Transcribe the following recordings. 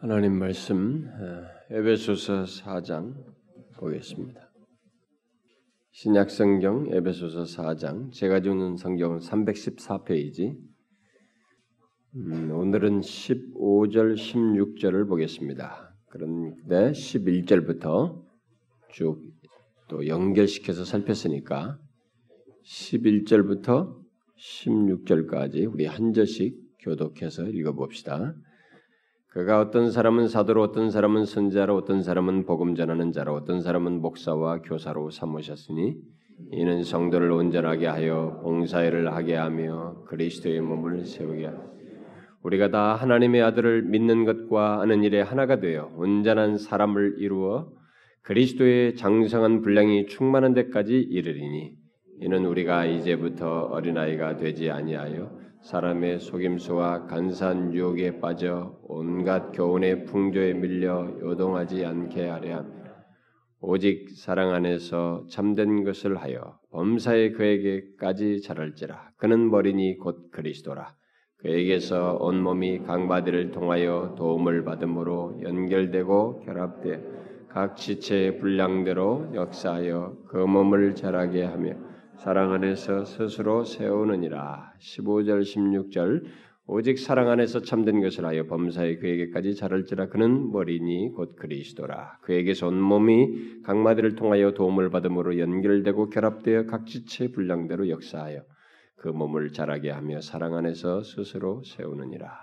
하나님 말씀 어, 에베소서 4장 보겠습니다. 신약 성경 에베소서 4장 제가 주는 성경은 314페이지. 음, 오늘은 15절 16절을 보겠습니다. 그런데 11절부터 쭉 또 연결시켜서 살폈으니까 11절부터 16절까지 우리 한 절씩 교독해서 읽어봅시다. 그가 어떤 사람은 사도로 어떤 사람은 선자로 어떤 사람은 복음 전하는 자로 어떤 사람은 목사와 교사로 삼으셨으니 이는 성도를 온전하게 하여 봉사일을 하게 하며 그리스도의 몸을 세우게 하며 우리가 다 하나님의 아들을 믿는 것과 아는 일에 하나가 되어 온전한 사람을 이루어 그리스도의 장성한 분량이 충만한 데까지 이르리니 이는 우리가 이제부터 어린아이가 되지 아니하여 사람의 속임수와 간산 유혹에 빠져 온갖 교훈의 풍조에 밀려 요동하지 않게 하려 합니다. 오직 사랑 안에서 참된 것을 하여 범사에 그에게까지 자랄지라. 그는 머리니 곧 그리스도라. 그에게서 온 몸이 강바디를 통하여 도움을 받음으로 연결되고 결합돼 각 지체의 분량대로 역사하여 그 몸을 자라게 하며 사랑 안에서 스스로 세우느니라. 15절 16절 오직 사랑 안에서 참된 것을 하여 범사에 그에게까지 자랄지라 그는 머리니 곧 그리스도라. 그에게서 온 몸이 각마디를 통하여 도움을 받음으로 연결되고 결합되어 각 지체 분량대로 역사하여 그 몸을 자라게 하며 사랑 안에서 스스로 세우느니라.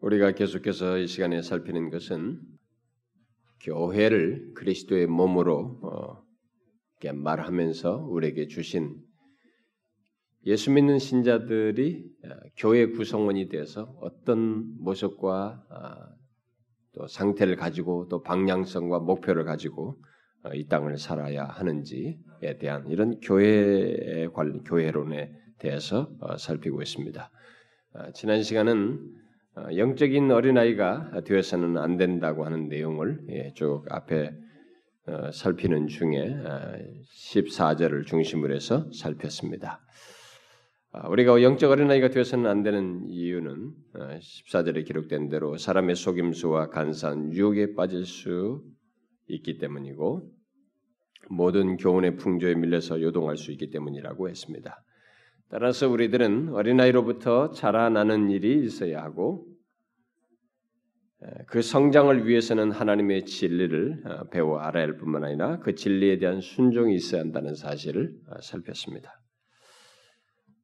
우리가 계속해서 이 시간에 살피는 것은 교회를 그리스도의 몸으로 어, 말하면서 우리에게 주신 예수 믿는 신자들이 어, 교회 구성원이 되어서 어떤 모습과 아, 또 상태를 가지고 또 방향성과 목표를 가지고 어, 이 땅을 살아야 하는지에 대한 이런 교회에 관련 교회론에 대해서 살피고 있습니다. 아, 지난 시간은 영적인 어린아이가 되어서는 안 된다고 하는 내용을 예, 쭉 앞에 어, 살피는 중에 14절을 어, 중심으로 해서 살폈습니다. 아, 우리가 영적 어린아이가 되어서는 안 되는 이유는 14절에 어, 기록된 대로 사람의 속임수와 간사한 유혹에 빠질 수 있기 때문이고 모든 교훈의 풍조에 밀려서 요동할 수 있기 때문이라고 했습니다. 따라서 우리들은 어린아이로부터 자라나는 일이 있어야 하고 그 성장을 위해서는 하나님의 진리를 어, 배워 알아야 할 뿐만 아니라 그 진리에 대한 순종이 있어야 한다는 사실을 어, 살폈습니다.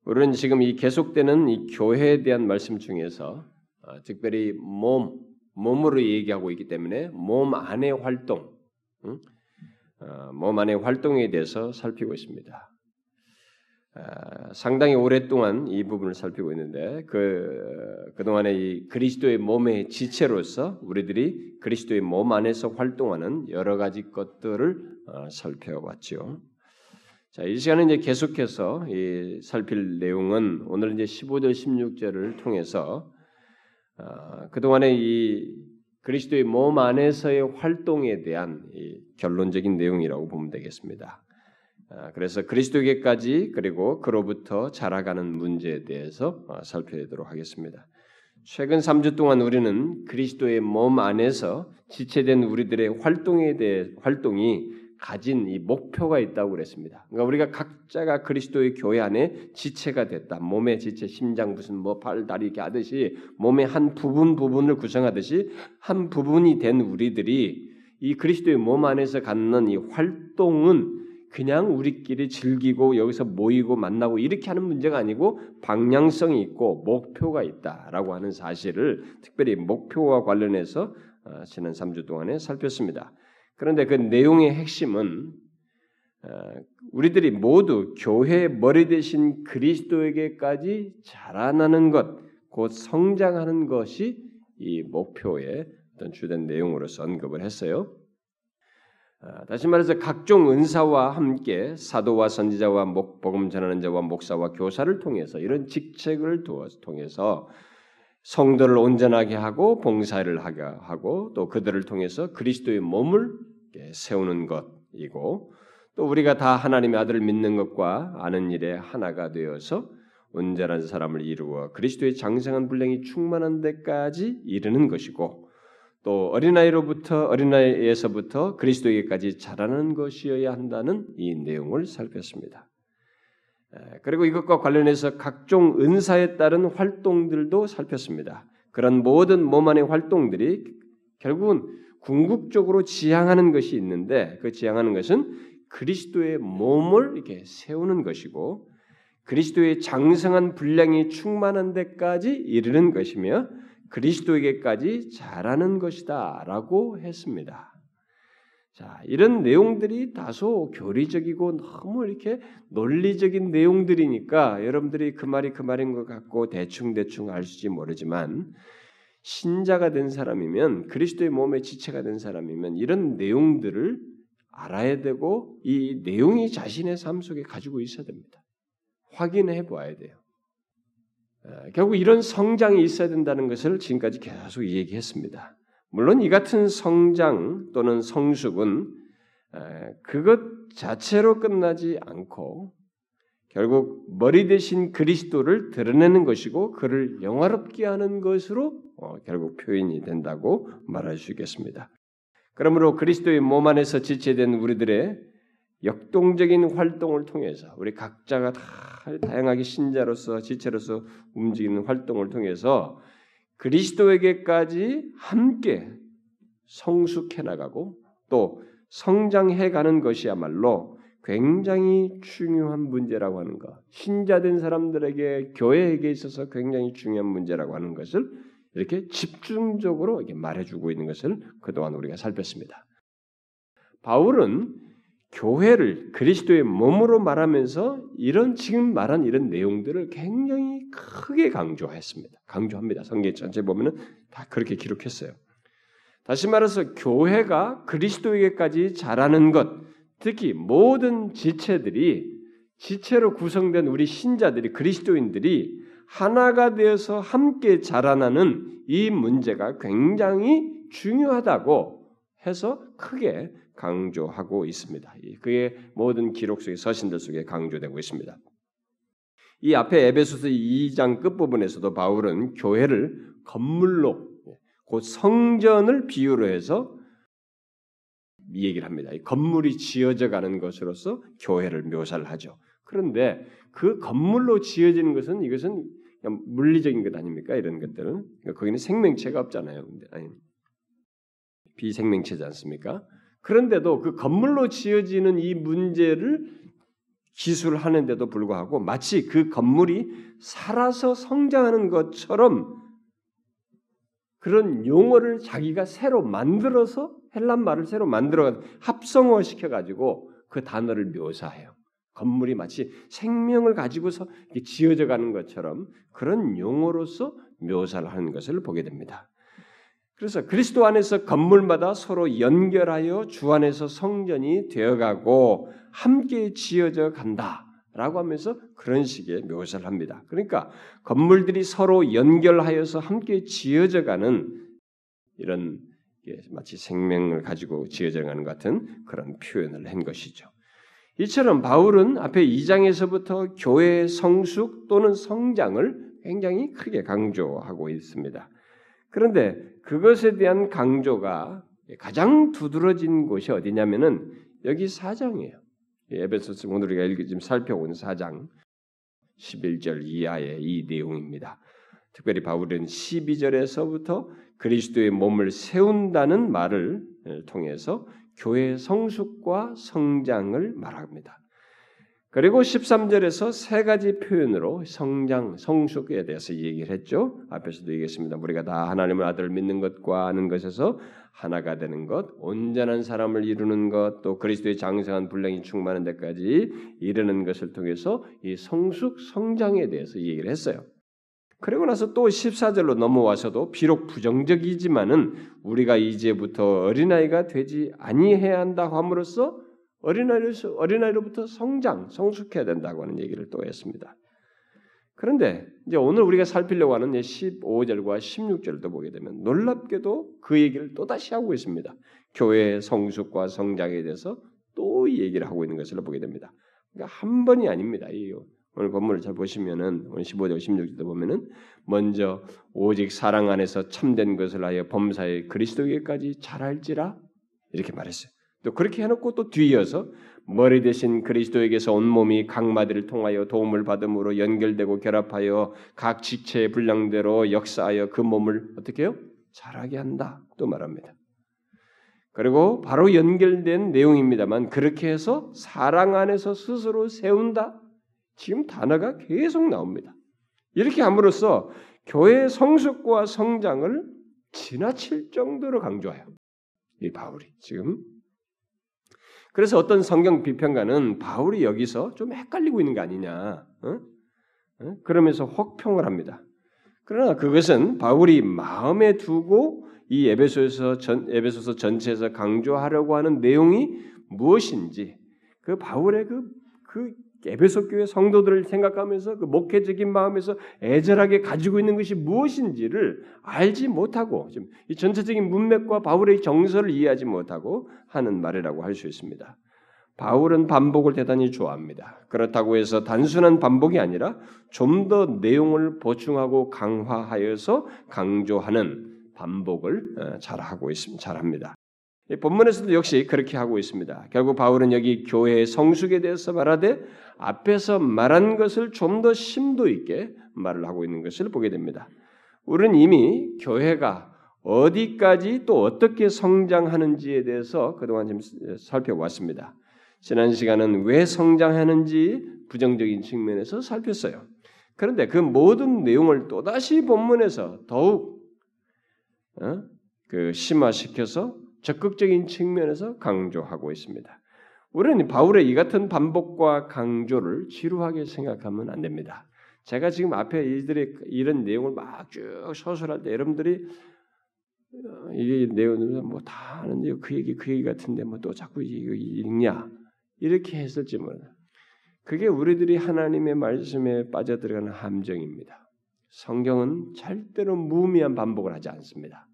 우리는 지금 이 계속되는 이 교회에 대한 말씀 중에서 어, 특별히 몸, 몸으로 얘기하고 있기 때문에 몸 안의 활동, 몸 안의 활동에 대해서 살피고 있습니다. 아, 상당히 오랫동안 이 부분을 살피고 있는데 그 그동안의 이 그리스도의 몸의 지체로서 우리들이 그리스도의 몸 안에서 활동하는 여러 가지 것들을 어, 살펴봤죠. 자, 이 시간은 이제 계속해서 이 살필 내용은 오늘 이제 15절 16절을 통해서 어, 그동안의 이 그리스도의 몸 안에서의 활동에 대한 결론적인 내용이라고 보면 되겠습니다. 아, 그래서 그리스도에게까지 그리고 그로부터 자라가는 문제에 대해서 어, 살펴보도록 하겠습니다. 최근 3주 동안 우리는 그리스도의 몸 안에서 지체된 우리들의 활동에 대해 활동이 가진 이 목표가 있다고 그랬습니다. 그러니까 우리가 각자가 그리스도의 교회 안에 지체가 됐다. 몸의 지체, 심장 무슨 뭐 발, 다리 이렇게 하듯이 몸의 한 부분 부분을 구성하듯이 한 부분이 된 우리들이 이 그리스도의 몸 안에서 갖는 이 활동은 그냥 우리끼리 즐기고 여기서 모이고 만나고 이렇게 하는 문제가 아니고 방향성이 있고 목표가 있다라고 하는 사실을 특별히 목표와 관련해서 어, 지난 3주 동안에 살폈습니다. 그런데 그 내용의 핵심은 어, 우리들이 모두 교회의 머리 대신 그리스도에게까지 자라나는 것, 곧 성장하는 것이 이 목표의 어떤 주된 내용으로서 언급을 했어요. 아, 다시 말해서 각종 은사와 함께 사도와 선지자와 목, 복음 전하는 자와 목사와 교사를 통해서 이런 직책을 통해서 성도를 온전하게 하고 봉사를 하게 하고 또 그들을 통해서 그리스도의 몸을 세우는 것이고 또 우리가 다 하나님의 아들을 믿는 것과 아는 일에 하나가 되어서 온전한 사람을 이루어 그리스도의 장성한 분량이 충만한 데까지 이르는 것이고 또 어린아이로부터 어린아이에서부터 그리스도에게까지 자라는 것이어야 한다는 이 내용을 살폈습니다. 그리고 이것과 관련해서 각종 은사에 따른 활동들도 살폈습니다. 그런 모든 몸 안의 활동들이 결국은 궁극적으로 지향하는 것이 있는데 그 지향하는 것은 그리스도의 몸을 이렇게 세우는 것이고 그리스도의 장성한 분량이 충만한 데까지 이르는 것이며 그리스도에게까지 자라는 것이다라고 했습니다. 자, 이런 내용들이 다소 교리적이고 너무 이렇게 논리적인 내용들이니까 여러분들이 그 말이 그 말인 것 같고 대충대충 알수지 모르지만 신자가 된 사람이면 그리스도의 몸의 지체가 된 사람이면 이런 내용들을 알아야 되고 이 내용이 자신의 삶 속에 가지고 있어야 됩니다. 확인해 보아야 돼요. 결국 이런 성장이 있어야 된다는 것을 지금까지 계속 얘기했습니다. 물론 이 같은 성장 또는 성숙은 그것 자체로 끝나지 않고 결국 머리 대신 그리스도를 드러내는 것이고 그를 영화롭게 하는 것으로 어, 결국 표현이 된다고 말할 수 있겠습니다. 그러므로 그리스도의 몸 안에서 지체된 우리들의 역동적인 활동을 통해서 우리 각자가 다 다양하게 신자로서 지체로서 움직이는 활동을 통해서 그리스도에게까지 함께 성숙해 나가고 또 성장해 가는 것이야말로 굉장히 중요한 문제라고 하는 것. 신자된 사람들에게 교회에게 있어서 굉장히 중요한 문제라고 하는 것을 이렇게 집중적으로 이렇게 말해주고 있는 것을 그동안 우리가 살폈습니다. 바울은 교회를 그리스도의 몸으로 말하면서 이런 지금 말한 이런 내용들을 굉장히 크게 강조했습니다. 강조합니다. 성경 전체 보면은 다 그렇게 기록했어요. 다시 말해서 교회가 그리스도에게까지 자라는 것, 특히 모든 지체들이 지체로 구성된 우리 신자들이 그리스도인들이 하나가 되어서 함께 자라나는 이 문제가 굉장히 중요하다고 해서 크게 강조하고 있습니다. 그의 모든 기록 속에 서신들 속에 강조되고 있습니다. 이 앞에 에베소서 2장 끝부분에서도 바울은 교회를 건물로 곧 성전을 비유로 해서 이 얘기를 합니다. 건물이 지어져 가는 것으로서 교회를 묘사를 하죠. 그런데 그 건물로 지어지는 것은 이것은 물리적인 것 아닙니까? 이런 것들은 거기는 생명체가 없잖아요. 아니, 비생명체지 않습니까? 그런데도 그 건물로 지어지는 이 문제를 기술하는데도 불구하고 마치 그 건물이 살아서 성장하는 것처럼 그런 용어를 자기가 새로 만들어서 헬란 말을 새로 만들어 합성어 시켜 가지고 그 단어를 묘사해요. 건물이 마치 생명을 가지고서 지어져 가는 것처럼 그런 용어로서 묘사를 하는 것을 보게 됩니다. 그래서 그리스도 안에서 건물마다 서로 연결하여 주 안에서 성전이 되어가고 함께 지어져 간다 라고 하면서 그런 식의 묘사를 합니다. 그러니까 건물들이 서로 연결하여서 함께 지어져 가는 이런 마치 생명을 가지고 지어져 가는 같은 그런 표현을 한 것이죠. 이처럼 바울은 앞에 2장에서부터 교회의 성숙 또는 성장을 굉장히 크게 강조하고 있습니다. 그런데 그것에 대한 강조가 가장 두드러진 곳이 어디냐면은 여기 4장이에요. 에베소서 오늘 우리가 읽 지금 살펴본 4장 11절 이하의 이 내용입니다. 특별히 바울은 12절에서부터 그리스도의 몸을 세운다는 말을 통해서 교회의 성숙과 성장을 말합니다. 그리고 13절에서 세 가지 표현으로 성장, 성숙에 대해서 얘기를 했죠. 앞에서도 얘기했습니다. 우리가 다 하나님의 아들을 믿는 것과 아는 것에서 하나가 되는 것, 온전한 사람을 이루는 것, 또 그리스도의 장성한 분량이 충만한 데까지 이르는 것을 통해서 이 성숙, 성장에 대해서 얘기를 했어요. 그리고 나서 또 14절로 넘어와서도 비록 부정적이지만은 우리가 이제부터 어린아이가 되지 아니해야 한다 함으로써 어린아이로서 어린아이로부터 성장, 성숙해야 된다고 하는 얘기를 또 했습니다. 그런데 이제 오늘 우리가 살피려고 하는 15절과 16절도 보게 되면 놀랍게도 그 얘기를 또 다시 하고 있습니다. 교회의 성숙과 성장에 대해서 또 얘기를 하고 있는 것을 보게 됩니다. 그러니까 한 번이 아닙니다. 이 오늘 본문을 잘 보시면은 오늘 15절 16절도 보면은 먼저 오직 사랑 안에서 참된 것을 하여 범사에 그리스도에게까지 잘할지라 이렇게 말했어요. 또 그렇게 해놓고 또 뒤이어서 머리 대신 그리스도에게서 온 몸이 각 마디를 통하여 도움을 받음으로 연결되고 결합하여 각 지체의 분량대로 역사하여 그 몸을 어떻게 해요? 잘하게 한다. 또 말합니다. 그리고 바로 연결된 내용입니다만 그렇게 해서 사랑 안에서 스스로 세운다. 지금 단어가 계속 나옵니다. 이렇게 함으로써 교회의 성숙과 성장을 지나칠 정도로 강조해요. 이 바울이 지금 그래서 어떤 성경 비평가는 바울이 여기서 좀 헷갈리고 있는 거 아니냐. 어? 어? 그러면서 혹평을 합니다. 그러나 그것은 바울이 마음에 두고 이 에베소에서 전 에베소서 전체에서 강조하려고 하는 내용이 무엇인지 그 바울의 그, 그 에베소 교회 성도들을 생각하면서 그 목회적인 마음에서 애절하게 가지고 있는 것이 무엇인지를 알지 못하고 지금 이 전체적인 문맥과 바울의 정서를 이해하지 못하고 하는 말이라고 할 수 있습니다. 바울은 반복을 대단히 좋아합니다. 그렇다고 해서 단순한 반복이 아니라 좀 더 내용을 보충하고 강화하여서 강조하는 반복을 어, 잘하고 있습니다. 잘합니다. 본문에서도 역시 그렇게 하고 있습니다. 결국 바울은 여기 교회의 성숙에 대해서 말하되 앞에서 말한 것을 좀 더 심도 있게 말을 하고 있는 것을 보게 됩니다. 우리는 이미 교회가 어디까지 또 어떻게 성장하는지에 대해서 그동안 좀 살펴왔습니다. 지난 시간은 왜 성장하는지 부정적인 측면에서 살폈어요. 그런데 그 모든 내용을 또다시 본문에서 더욱 어? 그 심화시켜서 적극적인 측면에서 강조하고 있습니다. 우리는 바울의 이 같은 반복과 강조를 지루하게 생각하면 안 됩니다. 제가 지금 앞에 이들의 이런 내용을 막 쭉 서술할 때 여러분들이 어, 이게 내용을 뭐다 아는데 그 얘기 그 얘기 같은데 뭐 또 자꾸 이거 읽냐 이렇게 했을지 몰라. 그게 우리들이 하나님의 말씀에 빠져들어가는 함정입니다. 성경은 절대로 무의미한 반복을 하지 않습니다.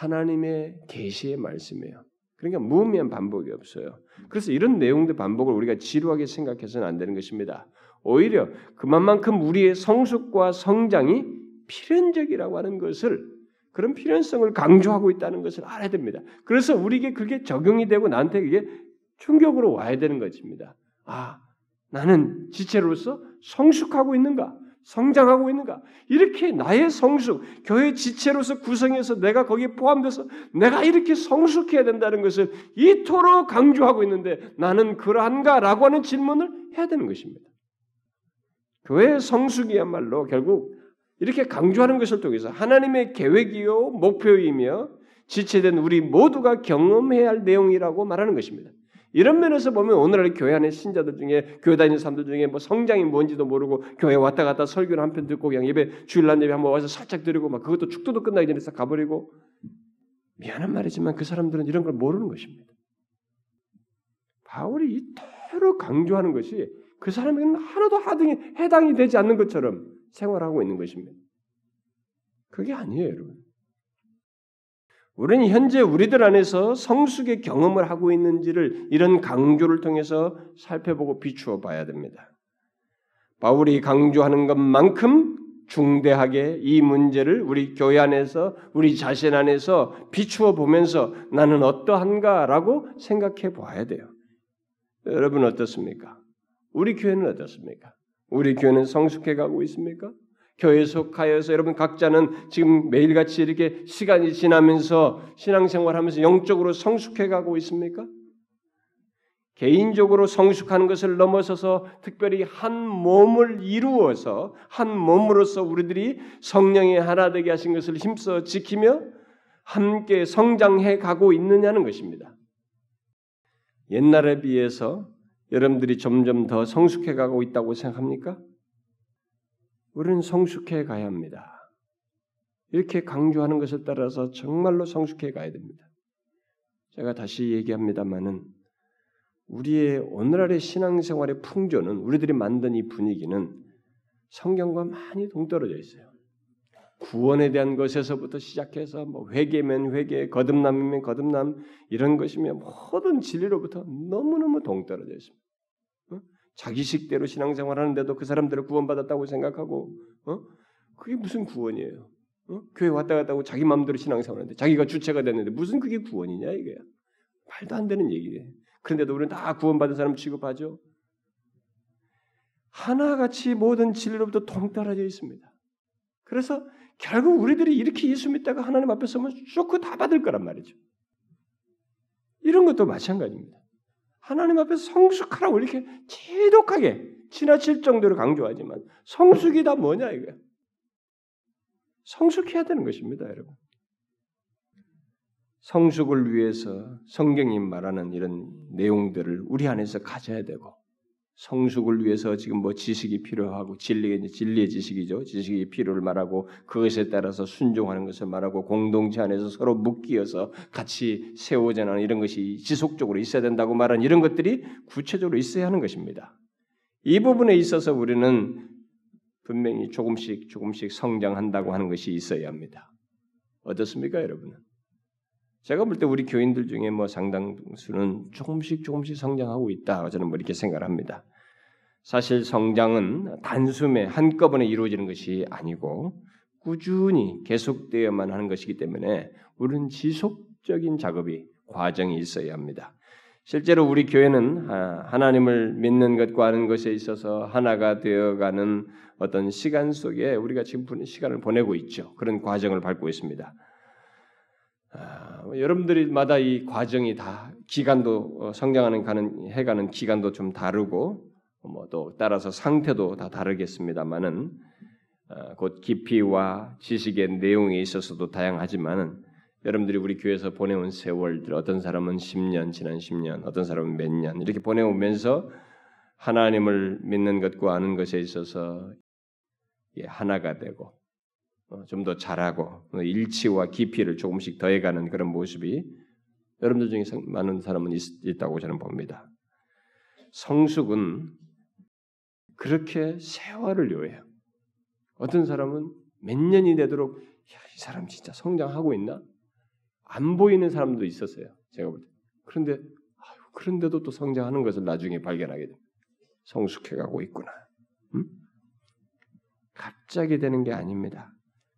하나님의 계시의 말씀이에요. 그러니까 무의미한 반복이 없어요. 그래서 이런 내용들 반복을 우리가 지루하게 생각해서는 안 되는 것입니다. 오히려 그만큼 우리의 성숙과 성장이 필연적이라고 하는 것을 그런 필연성을 강조하고 있다는 것을 알아야 됩니다. 그래서 우리에게 그게 적용이 되고 나한테 그게 충격으로 와야 되는 것입니다. 아, 나는 지체로서 성숙하고 있는가? 성장하고 있는가? 이렇게 나의 성숙, 교회 지체로서 구성해서 내가 거기에 포함돼서 내가 이렇게 성숙해야 된다는 것을 이토록 강조하고 있는데 나는 그러한가 라고 하는 질문을 해야 되는 것입니다. 교회의 성숙이야말로 결국 이렇게 강조하는 것을 통해서 하나님의 계획이요 목표이며 지체된 우리 모두가 경험해야 할 내용이라고 말하는 것입니다. 이런 면에서 보면 오늘날 교회 안에 신자들 중에 교회 다니는 사람들 중에 뭐 성장이 뭔지도 모르고 교회 왔다 갔다 설교를 한 편 듣고 그냥 예배 주일날 예배 한번 와서 살짝 드리고 막 그것도 축도도 끝나기 전에 싹 가버리고 미안한 말이지만 그 사람들은 이런 걸 모르는 것입니다. 바울이 이토록 강조하는 것이 그 사람에게는 하나도 하등이 해당이 되지 않는 것처럼 생활하고 있는 것입니다. 그게 아니에요, 여러분. 우리는 현재 우리들 안에서 성숙의 경험을 하고 있는지를 이런 강조를 통해서 살펴보고 비추어 봐야 됩니다. 바울이 강조하는 것만큼 중대하게 이 문제를 우리 교회 안에서 우리 자신 안에서 비추어 보면서 나는 어떠한가라고 생각해 봐야 돼요. 여러분 어떻습니까? 우리 교회는 어떻습니까? 우리 교회는 성숙해 가고 있습니까? 교회에 속하여서 여러분 각자는 지금 매일같이 이렇게 시간이 지나면서 신앙생활하면서 영적으로 성숙해 가고 있습니까? 개인적으로 성숙하는 것을 넘어서서 특별히 한 몸을 이루어서 한 몸으로서 우리들이 성령의 하나 되게 하신 것을 힘써 지키며 함께 성장해 가고 있느냐는 것입니다. 옛날에 비해서 여러분들이 점점 더 성숙해 가고 있다고 생각합니까? 우리는 성숙해 가야 합니다. 이렇게 강조하는 것에 따라서 정말로 성숙해 가야 됩니다. 제가 다시 얘기합니다만은 우리의 오늘날의 신앙생활의 풍조는 우리들이 만든 이 분위기는 성경과 많이 동떨어져 있어요. 구원에 대한 것에서부터 시작해서 뭐 회개면 회개, 거듭남이면 거듭남 이런 것이면 모든 진리로부터 너무너무 동떨어져 있습니다. 자기식대로 신앙생활 하는데도 그 사람들을 구원받았다고 생각하고 어? 그게 무슨 구원이에요? 어? 교회 왔다 갔다 하고 자기 마음대로 신앙생활하는데 자기가 주체가 됐는데 무슨 그게 구원이냐 이게 말도 안 되는 얘기예요. 그런데도 우리는 다 구원받은 사람 취급하죠. 하나같이 모든 진리로부터 동떨어져 있습니다. 그래서 결국 우리들이 이렇게 예수 믿다가 하나님 앞에 서면 쇼크 다 받을 거란 말이죠. 이런 것도 마찬가지입니다. 하나님 앞에 성숙하라고 이렇게 지독하게 지나칠 정도로 강조하지만 성숙이 다 뭐냐 이거야. 성숙해야 되는 것입니다, 여러분. 성숙을 위해서 성경이 말하는 이런 내용들을 우리 안에서 가져야 되고 성숙을 위해서 지금 뭐 지식이 필요하고 진리의 진리의 지식이죠. 지식이 필요를 말하고 그것에 따라서 순종하는 것을 말하고 공동체 안에서 서로 묶이어서 같이 세워져나는 이런 것이 지속적으로 있어야 된다고 말하는 이런 것들이 구체적으로 있어야 하는 것입니다. 이 부분에 있어서 우리는 분명히 조금씩 조금씩 성장한다고 하는 것이 있어야 합니다. 어떻습니까, 여러분은? 제가 볼 때 우리 교인들 중에 뭐 상당수는 조금씩 조금씩 성장하고 있다. 저는 뭐 이렇게 생각을 합니다. 사실 성장은 단숨에 한꺼번에 이루어지는 것이 아니고 꾸준히 계속되어야만 하는 것이기 때문에 우리는 지속적인 작업이 과정이 있어야 합니다. 실제로 우리 교회는 하나님을 믿는 것과 아는 것에 있어서 하나가 되어가는 어떤 시간 속에 우리가 지금 시간을 보내고 있죠. 그런 과정을 밟고 있습니다. 아, 뭐 여러분들마다 이 과정이 다 기간도 어, 성장하는 가는 해가는 기간도 좀 다르고 뭐 또 따라서 상태도 다 다르겠습니다만은 어, 곧 깊이와 지식의 내용에 있어서도 다양하지만은 여러분들이 우리 교회에서 보내온 세월들 어떤 사람은 10년 지난 10년 어떤 사람은 몇 년 이렇게 보내오면서 하나님을 믿는 것과 아는 것에 있어서 하나가 되고 어, 좀더 잘하고 일치와 깊이를 조금씩 더해가는 그런 모습이 여러분들 중에 많은 사람은 있, 다고 저는 봅니다. 성숙은 그렇게 세월을 요해요. 어떤 사람은 몇 년이 되도록 야, 이 사람 진짜 성장하고 있나? 안 보이는 사람도 있었어요. 제가 볼 때. 그런데 아유, 그런데도 또 성장하는 것을 나중에 발견하게 됩니다. 성숙해가고 있구나. 음? 갑자기 되는 게 아닙니다.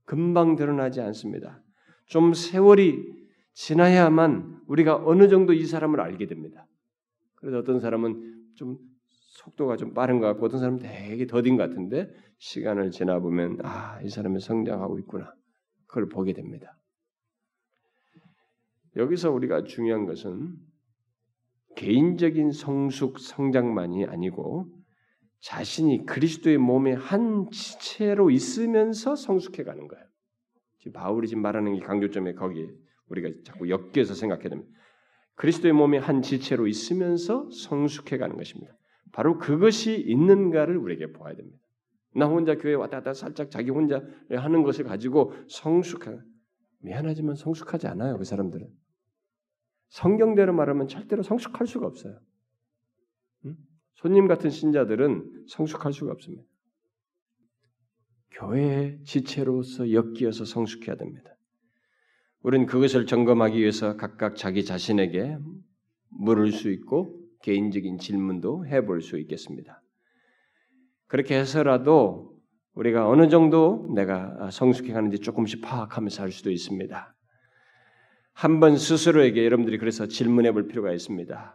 금방 드러나지 않습니다. 좀 세월이 지나야만 우리가 어느 정도 이 사람을 알게 됩니다. 그래서 어떤 사람은 좀 속도가 좀 빠른 것 같고 어떤 사람은 되게 더딘 것 같은데 시간을 지나 보면 아, 이 사람이 성장하고 있구나. 그걸 보게 됩니다. 여기서 우리가 중요한 것은 개인적인 성숙 성장만이 아니고 자신이 그리스도의 몸의 한 지체로 있으면서 성숙해 가는 거예요. 지금 바울이 지금 말하는 이 강조점에 거기 우리가 자꾸 엮여서 생각해야 됩니다. 그리스도의 몸의 한 지체로 있으면서 성숙해 가는 것입니다. 바로 그것이 있는가를 우리에게 보아야 됩니다. 나 혼자 교회 왔다 갔다 살짝 자기 혼자 하는 것을 가지고 성숙한 미안하지만 성숙하지 않아요. 그 사람들은 성경대로 말하면 절대로 성숙할 수가 없어요. 응? 손님 같은 신자들은 성숙할 수가 없습니다. 교회의 지체로서 엮여서 성숙해야 됩니다. 우리는 그것을 점검하기 위해서 각각 자기 자신에게 물을 수 있고 개인적인 질문도 해볼 수 있겠습니다. 그렇게 해서라도 우리가 어느 정도 내가 성숙해 가는지 조금씩 파악하면서 할 수도 있습니다. 한번 스스로에게 여러분들이 그래서 질문해 볼 필요가 있습니다.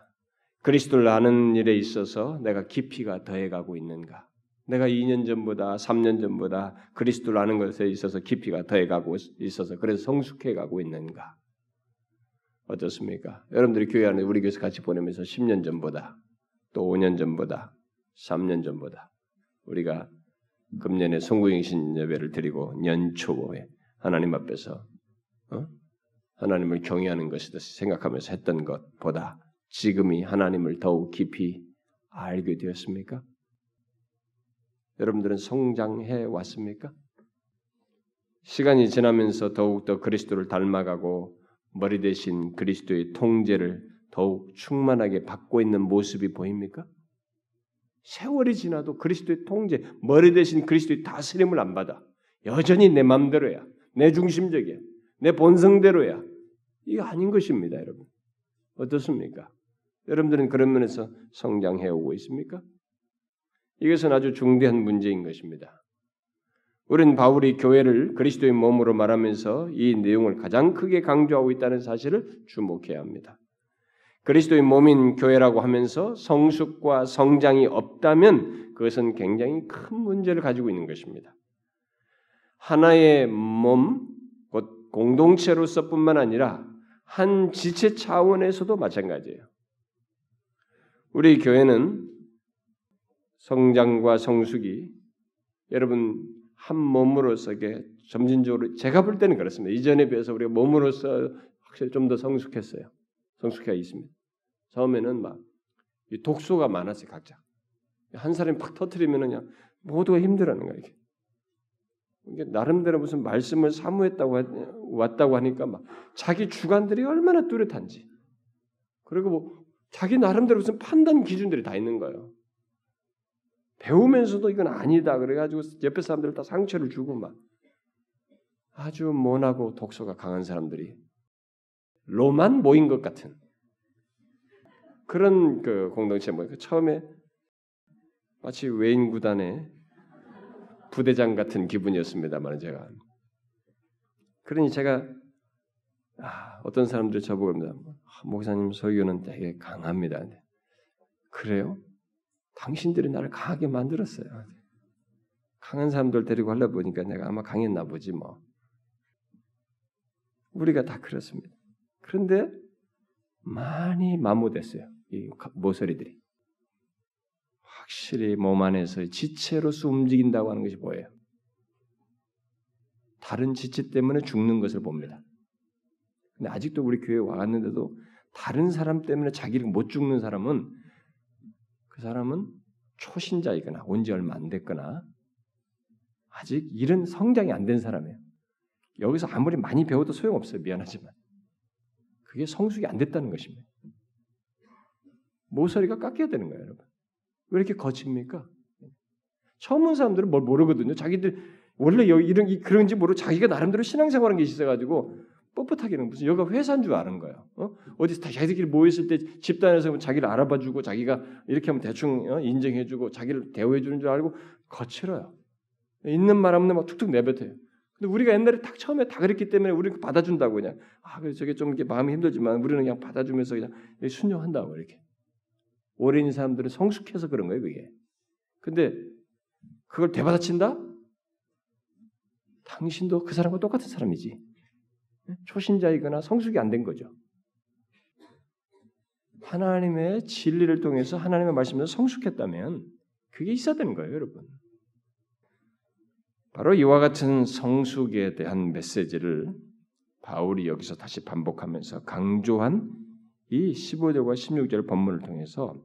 그리스도를 아는 일에 있어서 내가 깊이가 더해가고 있는가? 내가 2년 전보다 3년 전보다 그리스도를 아는 것에 있어서 깊이가 더해가고 있어서 그래서 성숙해 가고 있는가? 어떻습니까? 여러분들이 교회 안에 우리 교회에서 같이 보내면서 10년 전보다 또 5년 전보다 3년 전보다 우리가 금년에 성구행신 예배를 드리고 년초에 하나님 앞에서 어? 하나님을 경외하는 것이다 생각하면서 했던 것보다 지금이 하나님을 더욱 깊이 알게 되었습니까? 여러분들은 성장해 왔습니까? 시간이 지나면서 더욱더 그리스도를 닮아가고 머리 대신 그리스도의 통제를 더욱 충만하게 받고 있는 모습이 보입니까? 세월이 지나도 그리스도의 통제, 머리 대신 그리스도의 다스림을 안 받아. 여전히 내 마음대로야. 내 중심적이야. 내 본성대로야. 이게 아닌 것입니다, 여러분. 어떻습니까? 여러분들은 그런 면에서 성장해 오고 있습니까? 이것은 아주 중대한 문제인 것입니다. 우리는 바울이 교회를 그리스도의 몸으로 말하면서 이 내용을 가장 크게 강조하고 있다는 사실을 주목해야 합니다. 그리스도의 몸인 교회라고 하면서 성숙과 성장이 없다면 그것은 굉장히 큰 문제를 가지고 있는 것입니다. 하나의 몸, 곧 공동체로서뿐만 아니라 한 지체 차원에서도 마찬가지예요. 우리 교회는 성장과 성숙이 여러분 한 몸으로서게 점진적으로 제가 볼 때는 그렇습니다. 이전에 비해서 우리가 몸으로서 확실히 좀 더 성숙했어요. 성숙해 있습니다. 처음에는 막 독소가 많았어요 각자. 한 사람이 팍 터트리면은 그냥 모두가 힘들어하는 거예요. 이게. 이게 나름대로 무슨 말씀을 사모했다고 왔다고 하니까 막 자기 주관들이 얼마나 뚜렷한지. 그리고 뭐 자기 나름대로 무슨 판단 기준들이 다 있는 거예요. 배우면서도 이건 아니다 그래가지고 옆에 사람들 다 상처를 주고 막 아주 모나고 독소가 강한 사람들이 로만 모인 것 같은 그런 그 공동체 뭐 처음에 마치 외인 구단의 부대장 같은 기분이었습니다만 제가 그러니 제가 아, 어떤 사람들이 저보고 합니다. 아, 목사님 설교는 되게 강합니다. 그래요? 당신들이 나를 강하게 만들었어요. 강한 사람들 데리고 하려 보니까 내가 아마 강했나 보지 뭐. 우리가 다 그렇습니다. 그런데 많이 마모됐어요. 이 모서리들이. 확실히 몸 안에서 지체로서 움직인다고 하는 것이 보여요. 다른 지체 때문에 죽는 것을 봅니다. 근데 아직도 우리 교회에 와갔는데도 다른 사람 때문에 자기를 못 죽는 사람은 그 사람은 초신자이거나 온 지 얼마 안 됐거나 아직 이런 성장이 안 된 사람이에요. 여기서 아무리 많이 배워도 소용없어요. 미안하지만. 그게 성숙이 안 됐다는 것입니다. 모서리가 깎여야 되는 거예요, 여러분. 왜 이렇게 거칩니까? 처음 온 사람들은 뭘 모르거든요. 자기들 원래 이런 그런지 모르고 자기가 나름대로 신앙생활한 게 있어가지고 뻣뻣하게는 무슨 여기가 회사인 줄 아는 거예요. 어? 어디서 다 자기들끼리 모였을 때 집단에서 자기를 알아봐주고 자기가 이렇게 하면 대충 어? 인정해주고 자기를 대우해주는 줄 알고 거칠어요. 있는 말 없는 막 툭툭 내뱉어요. 근데 우리가 옛날에 딱 처음에 다 그랬기 때문에 우리는 받아준다고 그냥 아 그래 저게 좀 이렇게 마음이 힘들지만 우리는 그냥 받아주면서 그냥 순종한다고 이렇게 있는 사람들은 성숙해서 그런 거예요 그게. 근데 그걸 대받아친다? 당신도 그 사람과 똑같은 사람이지. 초신자이거나 성숙이 안 된 거죠. 하나님의 진리를 통해서 하나님의 말씀에서 성숙했다면 그게 있어야 되는 거예요, 여러분. 바로 이와 같은 성숙에 대한 메시지를 바울이 여기서 다시 반복하면서 강조한 이 15절과 16절 본문을 통해서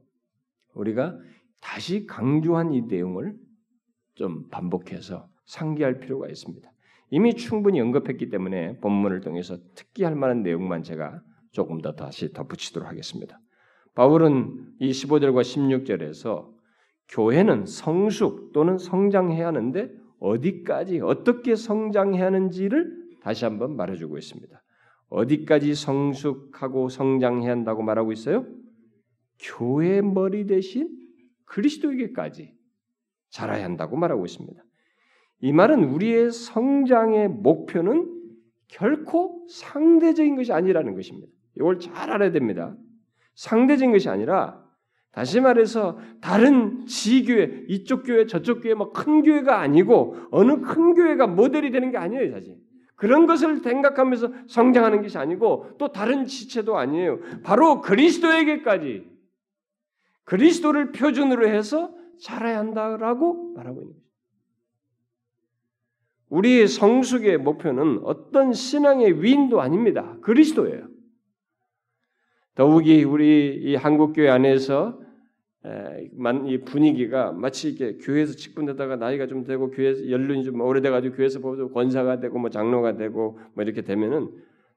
우리가 다시 강조한 이 내용을 좀 반복해서 상기할 필요가 있습니다. 이미 충분히 언급했기 때문에 본문을 통해서 특기할 만한 내용만 제가 조금 더 다시 덧붙이도록 하겠습니다. 바울은 이 15절과 16절에서 교회는 성숙 또는 성장해야 하는데 어디까지 어떻게 성장해야 하는지를 다시 한번 말해주고 있습니다. 어디까지 성숙하고 성장해야 한다고 말하고 있어요? 교회 머리 대신 그리스도에게까지 자라야 한다고 말하고 있습니다. 이 말은 우리의 성장의 목표는 결코 상대적인 것이 아니라는 것입니다. 이걸 잘 알아야 됩니다. 상대적인 것이 아니라 다시 말해서 다른 지교회, 이쪽 교회, 저쪽 교회, 뭐큰 교회가 아니고 어느 큰 교회가 모델이 되는 게 아니에요, 사실. 그런 것을 생각하면서 성장하는 것이 아니고 또 다른 지체도 아니에요. 바로 그리스도에게까지 그리스도를 표준으로 해서 자라야 한다라고 말하고 있는. 우리의 성숙의 목표는 어떤 신앙의 위인도 아닙니다. 그리스도예요. 더욱이 우리 이 한국 교회 안에서 이 분위기가 마치 이렇게 교회에서 직분되다가 나이가 좀 되고 교회에서 연륜이 좀 오래돼가지고 교회에서 보면 권사가 되고 뭐 장로가 되고 뭐 이렇게 되면은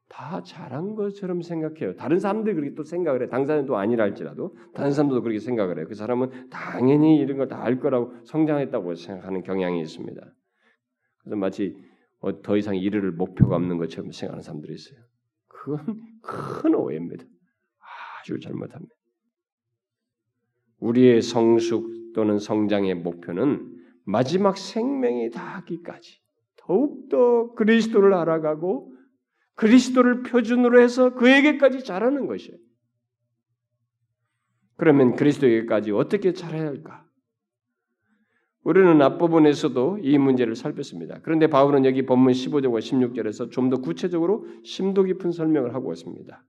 다 잘한 것처럼 생각해요. 다른 사람들이 그렇게 또 생각을 해. 당사자도 아니라 할지라도 다른 사람도 그렇게 생각을 해요. 그 사람은 당연히 이런 걸 다 알 거라고 성장했다고 생각하는 경향이 있습니다. 그래서 마치 어, 더 이상 이르를 목표가 없는 것처럼 생각하는 사람들이 있어요. 그건 큰 오해입니다. 아주 잘못합니다. 우리의 성숙 또는 성장의 목표는 마지막 생명이 닿기까지 더욱더 그리스도를 알아가고 그리스도를 표준으로 해서 그에게까지 자라는 것이에요. 그러면 그리스도에게까지 어떻게 자라야 할까? 우리는 앞부분에서도 이 문제를 살폈습니다. 그런데 바울은 여기 본문 15절과 16절에서 좀 더 구체적으로 심도 깊은 설명을 하고 있습니다.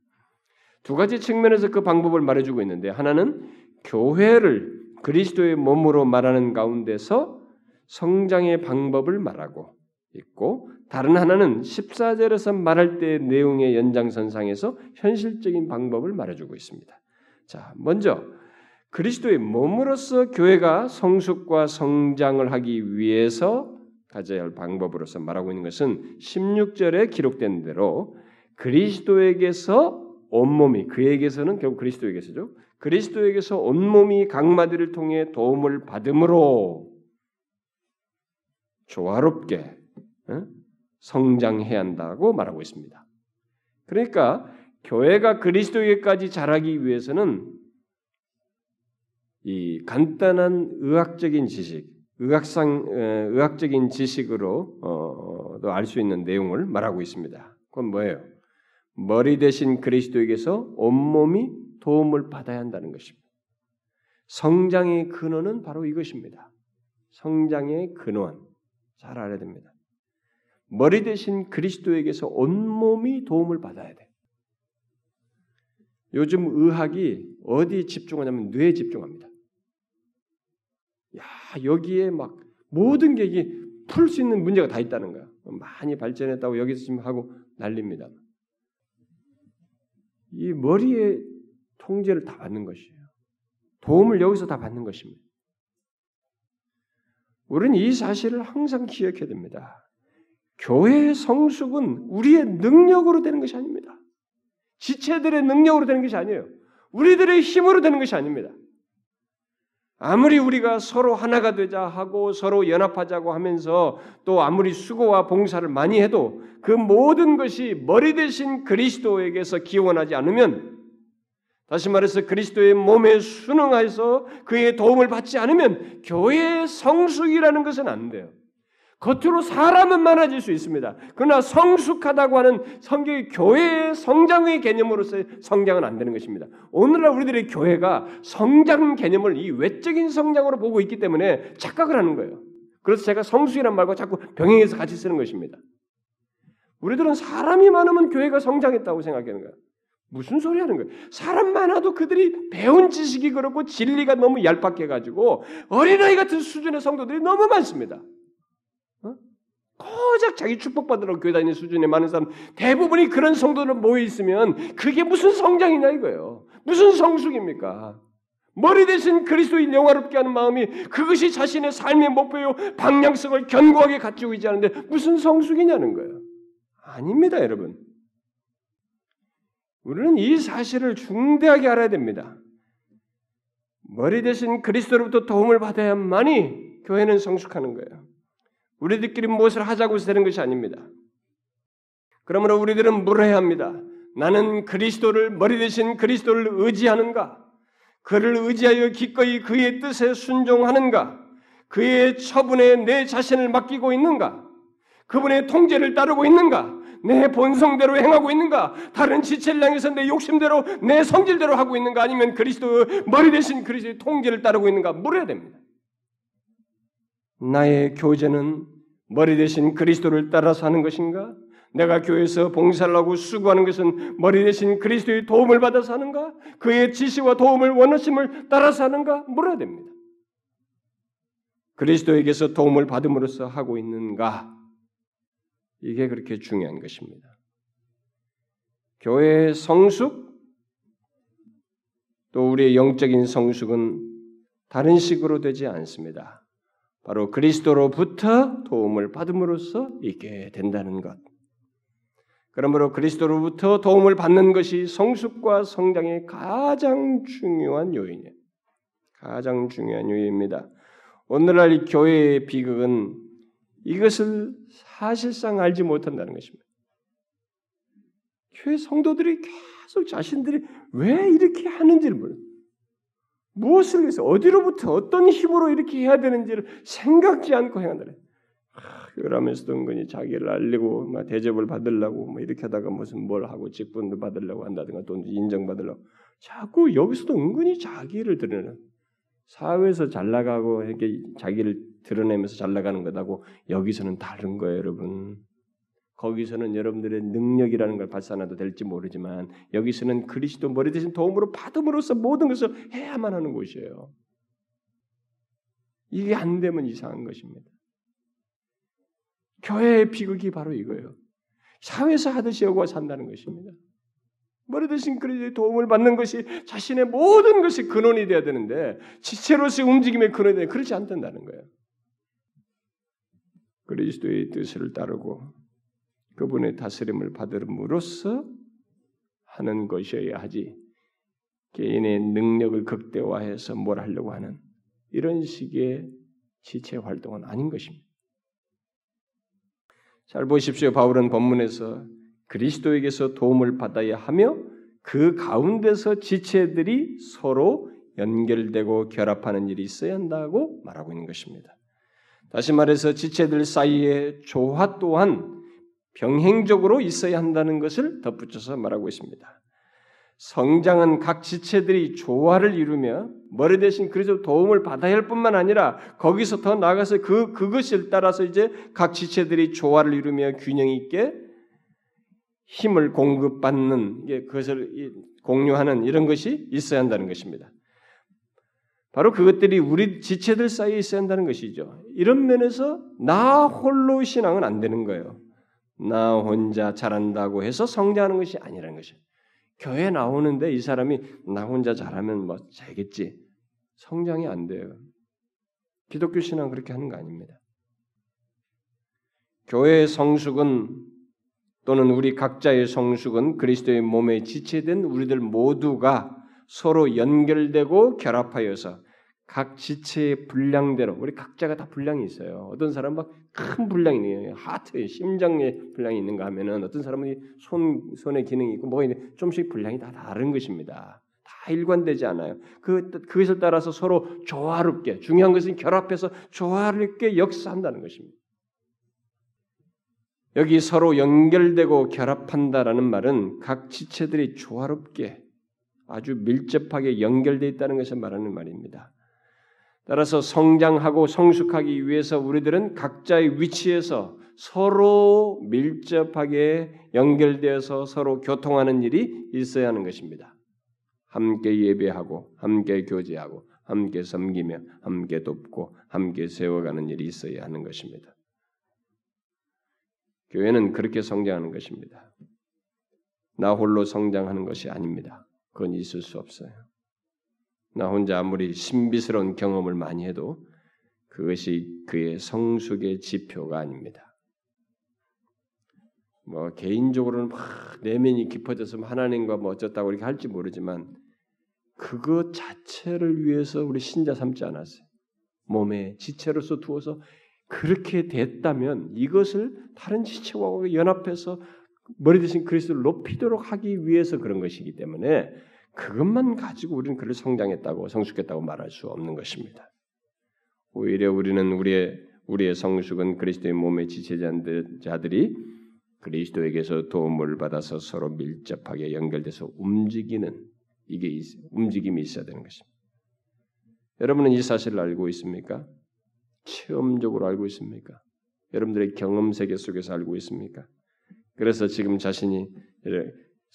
두 가지 측면에서 그 방법을 말해주고 있는데 하나는 교회를 그리스도의 몸으로 말하는 가운데서 성장의 방법을 말하고 있고 다른 하나는 14절에서 말할 때 내용의 연장선상에서 현실적인 방법을 말해주고 있습니다. 자, 먼저 그리스도의 몸으로서 교회가 성숙과 성장을 하기 위해서 가져야 할 방법으로서 말하고 있는 것은 16절에 기록된 대로 그리스도에게서 온몸이 그에게서는 결국 그리스도에게서죠. 그리스도에게서 온몸이 강마디를 통해 도움을 받음으로 조화롭게 성장해야 한다고 말하고 있습니다. 그러니까 교회가 그리스도에게까지 자라기 위해서는 이 간단한 의학적인 지식, 의학상 의학적인 지식으로 어, 알수 있는 내용을 말하고 있습니다. 그건 뭐예요? 머리 대신 그리스도에게서 온몸이 도움을 받아야 한다는 것입니다. 성장의 근원은 바로 이것입니다. 성장의 근원 잘 알아야 됩니다. 머리 대신 그리스도에게서 온몸이 도움을 받아야 돼. 요즘 의학이 어디 집중하냐면 뇌에 집중합니다. 야, 여기에 막 모든 게 이게 풀 수 있는 문제가 다 있다는 거야. 많이 발전했다고 여기서 지금 하고 난립니다. 이 머리에 통제를 다 받는 것이에요. 도움을 여기서 다 받는 것입니다. 우리는 이 사실을 항상 기억해야 됩니다. 교회의 성숙은 우리의 능력으로 되는 것이 아닙니다. 지체들의 능력으로 되는 것이 아니에요. 우리들의 힘으로 되는 것이 아닙니다. 아무리 우리가 서로 하나가 되자 하고 서로 연합하자고 하면서 또 아무리 수고와 봉사를 많이 해도 그 모든 것이 머리 대신 그리스도에게서 기원하지 않으면 다시 말해서 그리스도의 몸에 순응해서 그의 도움을 받지 않으면 교회의 성숙이라는 것은 안 돼요. 겉으로 사람은 많아질 수 있습니다. 그러나 성숙하다고 하는 성경의 교회의 성장의 개념으로서 성장은 안 되는 것입니다. 오늘날 우리들의 교회가 성장 개념을 이 외적인 성장으로 보고 있기 때문에 착각을 하는 거예요. 그래서 제가 성숙이란 말과 자꾸 병행해서 같이 쓰는 것입니다. 우리들은 사람이 많으면 교회가 성장했다고 생각하는 거예요. 무슨 소리 하는 거예요? 사람 많아도 그들이 배운 지식이 그렇고 진리가 너무 얄팍해 가지고 어린아이 같은 수준의 성도들이 너무 많습니다. 고작 자기 축복받으러 교회 다니는 수준의 많은 사람 대부분이 그런 성도들 모여 있으면 그게 무슨 성장이냐 이거예요. 무슨 성숙입니까? 머리 대신 그리스도인 영화롭게 하는 마음이 그것이 자신의 삶의 목표요 방향성을 견고하게 갖추고 있지 않은데 무슨 성숙이냐는 거예요. 아닙니다, 여러분. 우리는 이 사실을 중대하게 알아야 됩니다. 머리 대신 그리스도로부터 도움을 받아야만이 교회는 성숙하는 거예요. 우리들끼리 무엇을 하자고 해서 되는 것이 아닙니다. 그러므로 우리들은 물어야 합니다. 나는 그리스도를 머리 대신 그리스도를 의지하는가? 그를 의지하여 기꺼이 그의 뜻에 순종하는가? 그의 처분에 내 자신을 맡기고 있는가? 그분의 통제를 따르고 있는가? 내 본성대로 행하고 있는가? 다른 지체를 향해서 내 욕심대로 내 성질대로 하고 있는가? 아니면 그리스도 머리 대신 그리스도의 통제를 따르고 있는가? 물어야 됩니다. 나의 교제는 머리 대신 그리스도를 따라서 하는 것인가? 내가 교회에서 봉사를 하고 수고하는 것은 머리 대신 그리스도의 도움을 받아서 하는가? 그의 지시와 도움을 원하심을 따라서 하는가? 물어야 됩니다. 그리스도에게서 도움을 받음으로써 하고 있는가? 이게 그렇게 중요한 것입니다. 교회의 성숙, 또 우리의 영적인 성숙은 다른 식으로 되지 않습니다. 바로 그리스도로부터 도움을 받음으로써 있게 된다는 것. 그러므로 그리스도로부터 도움을 받는 것이 성숙과 성장의 가장 중요한 요인이에요. 가장 중요한 요인입니다. 오늘날 이 교회의 비극은 이것을 사실상 알지 못한다는 것입니다. 교회 성도들이 계속 자신들이 왜 이렇게 하는지를 몰라요. 무엇을 위해서 어디로부터 어떤 힘으로 이렇게 해야 되는지를 생각지 않고 행한다래. 그러면서도 은근히 자기를 알리고 막 대접을 받으려고 뭐 이렇게 하다가 무슨 뭘 하고 직분도 받으려고 한다든가 또 인정받으려고 자꾸 여기서도 은근히 자기를 드러내는 사회에서 잘 나가고 이렇게 자기를 드러내면서 잘 나가는 것하고 여기서는 다른 거예요, 여러분. 거기서는 여러분들의 능력이라는 걸 발산해도 될지 모르지만 여기서는 그리스도 머리 대신 도움으로 받음으로써 모든 것을 해야만 하는 곳이에요. 이게 안 되면 이상한 것입니다. 교회의 비극이 바로 이거예요. 사회에서 하듯이 여고 산다는 것입니다. 머리 대신 그리스도의 도움을 받는 것이 자신의 모든 것이 근원이 되어야 되는데 지체로서의 움직임의 근원이 되는 그렇지 않는다는 거예요. 그리스도의 뜻을 따르고 그분의 다스림을 받음으로써 하는 것이어야 하지 개인의 능력을 극대화해서 뭘 하려고 하는 이런 식의 지체 활동은 아닌 것입니다. 잘 보십시오. 바울은 본문에서 그리스도에게서 도움을 받아야 하며 그 가운데서 지체들이 서로 연결되고 결합하는 일이 있어야 한다고 말하고 있는 것입니다. 다시 말해서 지체들 사이에 조화 또한 병행적으로 있어야 한다는 것을 덧붙여서 말하고 있습니다. 성장은 각 지체들이 조화를 이루며 머리 대신 그래서 도움을 받아야 할 뿐만 아니라 거기서 더 나아가서 그 그것을 따라서 이제 각 지체들이 조화를 이루며 균형 있게 힘을 공급받는 그것을 공유하는 이런 것이 있어야 한다는 것입니다. 바로 그것들이 우리 지체들 사이에 있어야 한다는 것이죠. 이런 면에서 나 홀로 신앙은 안 되는 거예요. 나 혼자 잘한다고 해서 성장하는 것이 아니라는 것이에요. 교회 나오는데 이 사람이 나 혼자 잘하면 뭐 잘겠지. 성장이 안 돼요. 기독교 신앙 그렇게 하는 거 아닙니다. 교회의 성숙은 또는 우리 각자의 성숙은 그리스도의 몸에 지체된 우리들 모두가 서로 연결되고 결합하여서 각 지체의 분량대로 우리 각자가 다 분량이 있어요. 어떤 사람 막큰 분량이 있네요. 하트에 심장에 분량이 있는가 하면은 어떤 사람은 손 손의 기능이 있고 뭐가 있는 좀씩 분량이 다 다른 것입니다. 다 일관되지 않아요. 그 그것을 따라서 서로 조화롭게 중요한 것은 결합해서 조화롭게 역사한다는 것입니다. 여기 서로 연결되고 결합한다라는 말은 각 지체들이 조화롭게 아주 밀접하게 연결되어 있다는 것을 말하는 말입니다. 따라서 성장하고 성숙하기 위해서 우리들은 각자의 위치에서 서로 밀접하게 연결되어서 서로 교통하는 일이 있어야 하는 것입니다. 함께 예배하고, 함께 교제하고, 함께 섬기며, 함께 돕고, 함께 세워가는 일이 있어야 하는 것입니다. 교회는 그렇게 성장하는 것입니다. 나 홀로 성장하는 것이 아닙니다. 그건 있을 수 없어요. 나 혼자 아무리 신비스러운 경험을 많이 해도 그것이 그의 성숙의 지표가 아닙니다. 뭐 개인적으로는 막 내면이 깊어져서 하나님과 뭐 어쩌다고 이렇게 할지 모르지만 그것 자체를 위해서 우리 신자 삼지 않았어요. 몸에 지체로서 두어서 그렇게 됐다면 이것을 다른 지체와 연합해서 머리 대신 그리스도를 높이도록 하기 위해서 그런 것이기 때문에 그것만 가지고 우리는 그를 성장했다고 성숙했다고 말할 수 없는 것입니다. 오히려 우리는 우리의 우리의 성숙은 그리스도의 몸의 지체자들이 그리스도에게서 도움을 받아서 서로 밀접하게 연결돼서 움직이는 이게 움직임이 있어야 되는 것입니다. 여러분은 이 사실을 알고 있습니까? 체험적으로 알고 있습니까? 여러분들의 경험 세계 속에서 알고 있습니까? 그래서 지금 자신이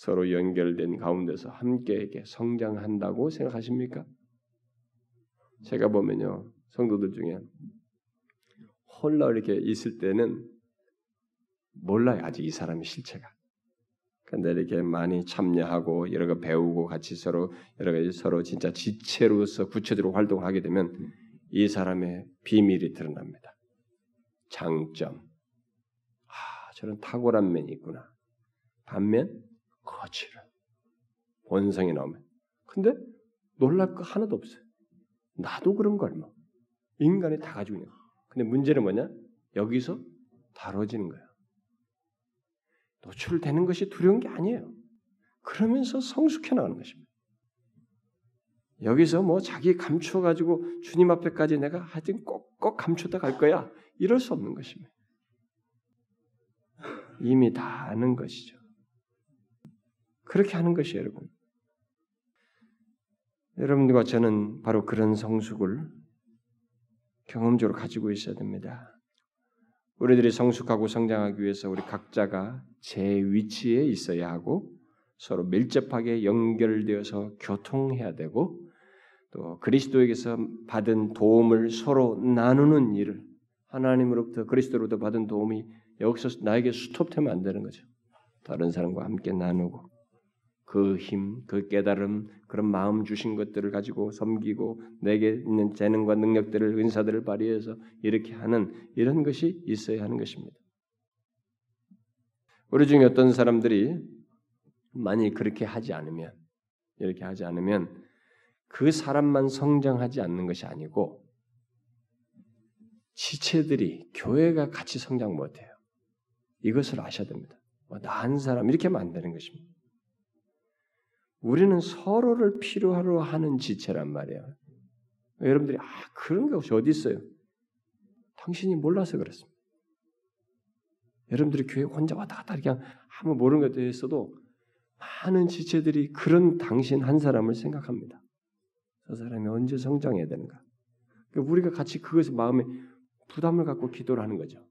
서로 연결된 가운데서 함께 성장한다고 생각하십니까? 제가 보면요 성도들 중에 홀라 이렇게 있을 때는 몰라요 아직 이 사람의 실체가. 근데 이렇게 많이 참여하고 여러 가 배우고 같이 서로 여러 가지 서로 진짜 지체로서 구체적으로 활동하게 되면 이 사람의 비밀이 드러납니다. 장점. 아, 저런 탁월한 면이 있구나. 반면 거칠은 본성이 나오면. 근데 놀랄 거 하나도 없어요. 나도 그런 걸 뭐. 인간이 다 가지고 있는. 근데 문제는 뭐냐? 여기서 다뤄지는 거예요. 노출되는 것이 두려운 게 아니에요. 그러면서 성숙해 나가는 것입니다. 여기서 뭐 자기 감추어가지고 주님 앞에까지 내가 하여튼 꼭꼭 감추다 갈 거야. 이럴 수 없는 것입니다. 이미 다 아는 것이죠. 그렇게 하는 것이 여러분. 여러분들과 저는 바로 그런 성숙을 경험적으로 가지고 있어야 됩니다. 우리들이 성숙하고 성장하기 위해서 우리 각자가 제 위치에 있어야 하고 서로 밀접하게 연결되어서 교통해야 되고 또 그리스도에게서 받은 도움을 서로 나누는 일을 하나님으로부터 그리스도로부터 받은 도움이 여기서 나에게 스톱되면 안 되는 거죠. 다른 사람과 함께 나누고 그 힘, 그 깨달음, 그런 마음 주신 것들을 가지고 섬기고 내게 있는 재능과 능력들을 은사들을 발휘해서 이렇게 하는 이런 것이 있어야 하는 것입니다. 우리 중에 어떤 사람들이 만일 그렇게 하지 않으면 이렇게 하지 않으면 그 사람만 성장하지 않는 것이 아니고 지체들이 교회가 같이 성장 못해요. 이것을 아셔야 됩니다. 뭐 나한 사람 이렇게 되는 것입니다. 우리는 서로를 필요하러 하는 지체란 말이에요. 여러분들이 아 그런 것이 어디 있어요? 당신이 몰라서 그렇습니다. 여러분들이 교회 혼자 왔다 갔다 그냥 아무 모르는 것에 대해서도 많은 지체들이 그런 당신 한 사람을 생각합니다. 저 사람이 언제 성장해야 되는가? 그러니까 우리가 같이 그것을 마음에 부담을 갖고 기도를 하는 거죠.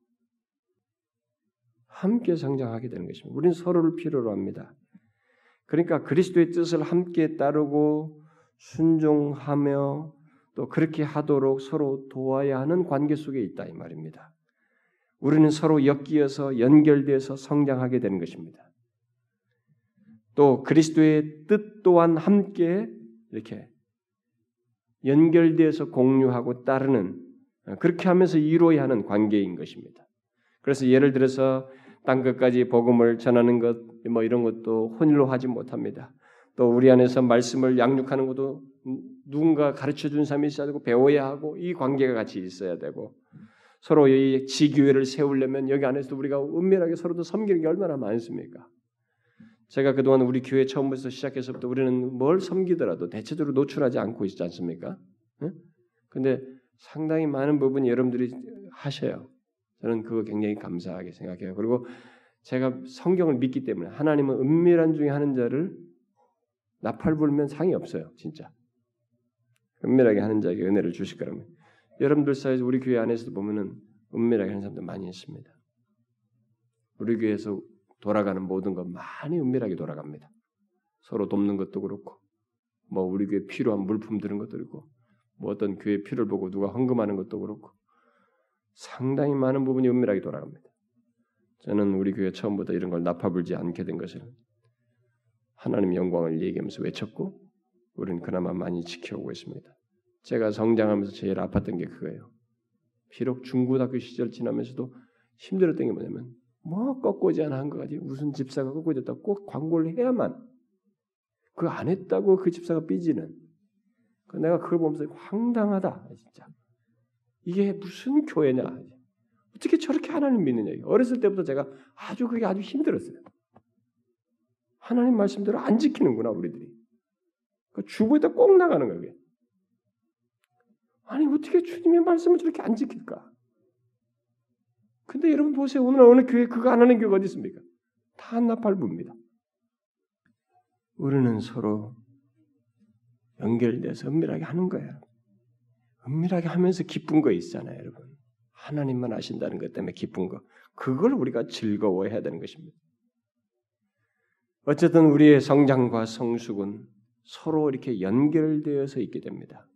함께 성장하게 되는 것입니다. 우리는 서로를 필요로 합니다. 그러니까 그리스도의 뜻을 함께 따르고 순종하며 또 그렇게 하도록 서로 도와야 하는 관계 속에 있다 이 말입니다. 우리는 서로 엮이어서 연결돼서 성장하게 되는 것입니다. 또 그리스도의 뜻 또한 함께 이렇게 연결돼서 공유하고 따르는 그렇게 하면서 이루어야 하는 관계인 것입니다. 그래서 예를 들어서 땅 끝까지 복음을 전하는 것, 뭐 이런 것도 혼일로 하지 못합니다. 또 우리 안에서 말씀을 양육하는 것도 누군가 가르쳐 준 사람이 있어야 되고 배워야 하고 이 관계가 같이 있어야 되고 서로 이 지교회를 세우려면 여기 안에서 우리가 은밀하게 서로도 섬기는 게 얼마나 많습니까? 제가 그동안 우리 교회 처음부터 시작해서부터 우리는 뭘 섬기더라도 대체적으로 노출하지 않고 있지 않습니까? 응? 근데 상당히 많은 부분 여러분들이 하셔요. 저는 그거 굉장히 감사하게 생각해요. 그리고 제가 성경을 믿기 때문에 하나님은 은밀한 중에 하는 자를 나팔 불면 상이 없어요. 진짜. 은밀하게 하는 자에게 은혜를 주실 거라면 여러분들 사이에서 우리 교회 안에서도 보면은 은밀하게 하는 사람도 많이 있습니다. 우리 교회에서 돌아가는 모든 것 많이 은밀하게 돌아갑니다. 서로 돕는 것도 그렇고, 뭐 우리 교회 필요한 물품 드는 것도 그렇고, 뭐 어떤 교회 필요를 보고 누가 헌금하는 것도 그렇고, 상당히 많은 부분이 은밀하게 돌아갑니다. 저는 우리 교회 처음부터 이런 걸 나파불지 않게 된 것을 하나님 영광을 얘기하면서 외쳤고, 우리는 그나마 많이 지켜오고 있습니다. 제가 성장하면서 제일 아팠던 게 그거예요. 비록 중고등학교 시절 지나면서도 힘들었던 게 뭐냐면 뭐 꺾고지 않아 한것 같지 무슨 집사가 꺾고졌다. 꼭 광고를 해야만 그 안 했다고 그 집사가 삐지는. 그 내가 그걸 보면서 황당하다 진짜. 이게 무슨 교회냐 어떻게 저렇게 하나님 믿느냐 어렸을 때부터 제가 아주 그게 아주 힘들었어요 하나님 말씀대로 안 지키는구나 우리들이 그 주부에다 꼭 나가는 거예요 아니 어떻게 주님의 말씀을 저렇게 안 지킬까 근데 여러분 보세요. 오늘 어느 교회 그거 안 하는 교회가 어디 있습니까? 다 나팔부입니다. 우리는 서로 연결돼서 은밀하게 하는 거예요. 은밀하게 하면서 기쁜 거 있잖아요, 여러분. 하나님만 아신다는 것 때문에 기쁜 거. 그걸 우리가 즐거워해야 되는 것입니다. 어쨌든 우리의 성장과 성숙은 서로 이렇게 연결되어서 있게 됩니다.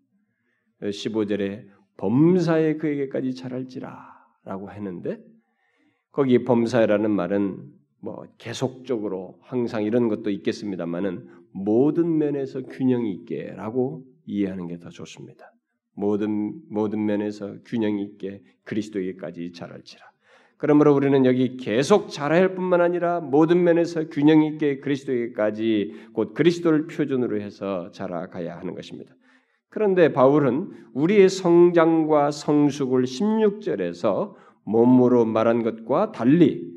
15절에 범사에 그에게까지 자랄지라 라고 했는데 거기 범사라는 말은 뭐 계속적으로 항상 이런 것도 있겠습니다만은 모든 면에서 균형이 있게라고 이해하는 게 더 좋습니다. 모든 모든 면에서 균형 있게 그리스도에게까지 자랄지라. 그러므로 우리는 여기 계속 자랄 뿐만 아니라 모든 면에서 균형 있게 그리스도에게까지 곧 그리스도를 표준으로 해서 자라가야 하는 것입니다. 그런데 바울은 우리의 성장과 성숙을 16절에서 몸으로 말한 것과 달리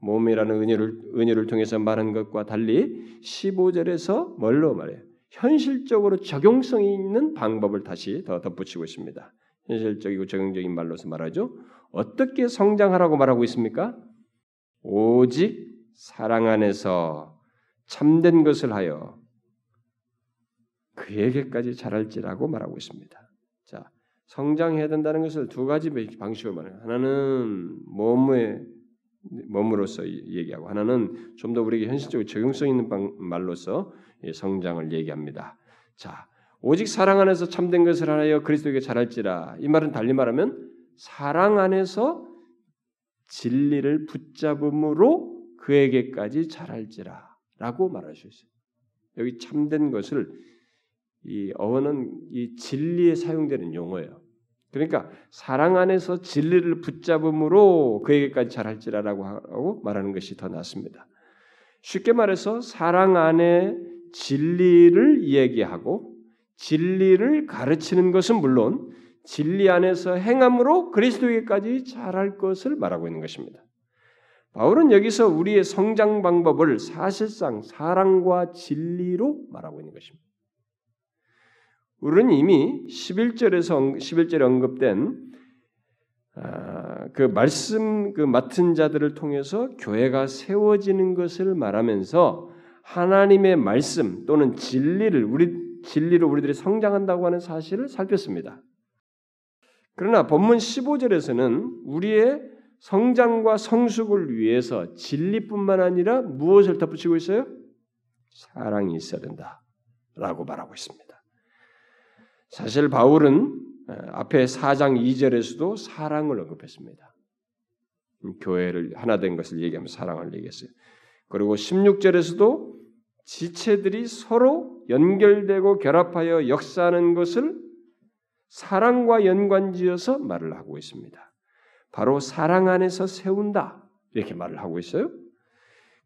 몸이라는 은혜를 은혜를 통해서 말한 것과 달리 15절에서 뭘로 말해요? 현실적으로 적용성이 있는 방법을 다시 더 덧붙이고 있습니다. 현실적이고 적용적인 말로서 말하죠. 어떻게 성장하라고 말하고 있습니까? 오직 사랑 안에서 참된 것을 하여 그에게까지 자랄지라고 말하고 있습니다. 자, 성장해야 된다는 것을 두 가지 방식으로 말해요. 하나는 몸의 몸으로서 얘기하고 하나는 좀 더 우리에게 현실적으로 적용성 있는 말로서 성장을 얘기합니다. 자, 오직 사랑 안에서 참된 것을 하여 그리스도에게 자랄지라. 이 말은 달리 말하면 사랑 안에서 진리를 붙잡음으로 그에게까지 자랄지라라고 말할 수 있어요. 여기 참된 것을 이 어원은 이 진리에 사용되는 용어예요. 그러니까 사랑 안에서 진리를 붙잡음으로 그에게까지 잘할지라라고 말하는 것이 더 낫습니다. 쉽게 말해서 사랑 안에 진리를 얘기하고 진리를 가르치는 것은 물론 진리 안에서 행함으로 그리스도에게까지 잘할 것을 말하고 있는 것입니다. 바울은 여기서 우리의 성장 방법을 사실상 사랑과 진리로 말하고 있는 것입니다. 우리는 이미 11절에서 11절에 언급된 아, 그 말씀 그 맡은 자들을 통해서 교회가 세워지는 것을 말하면서 하나님의 말씀 또는 진리를 우리 진리로 우리들이 성장한다고 하는 사실을 살폈습니다. 그러나 본문 15절에서는 우리의 성장과 성숙을 위해서 진리뿐만 아니라 무엇을 덧붙이고 있어요? 사랑이 있어야 된다 라고 말하고 있습니다. 사실 바울은 앞에 4장 2절에서도 사랑을 언급했습니다. 음, 교회를 하나 된 것을 얘기하면 사랑을 얘기했어요. 그리고 16절에서도 지체들이 서로 연결되고 결합하여 역사하는 것을 사랑과 연관지어서 말을 하고 있습니다. 바로 사랑 안에서 세운다 이렇게 말을 하고 있어요.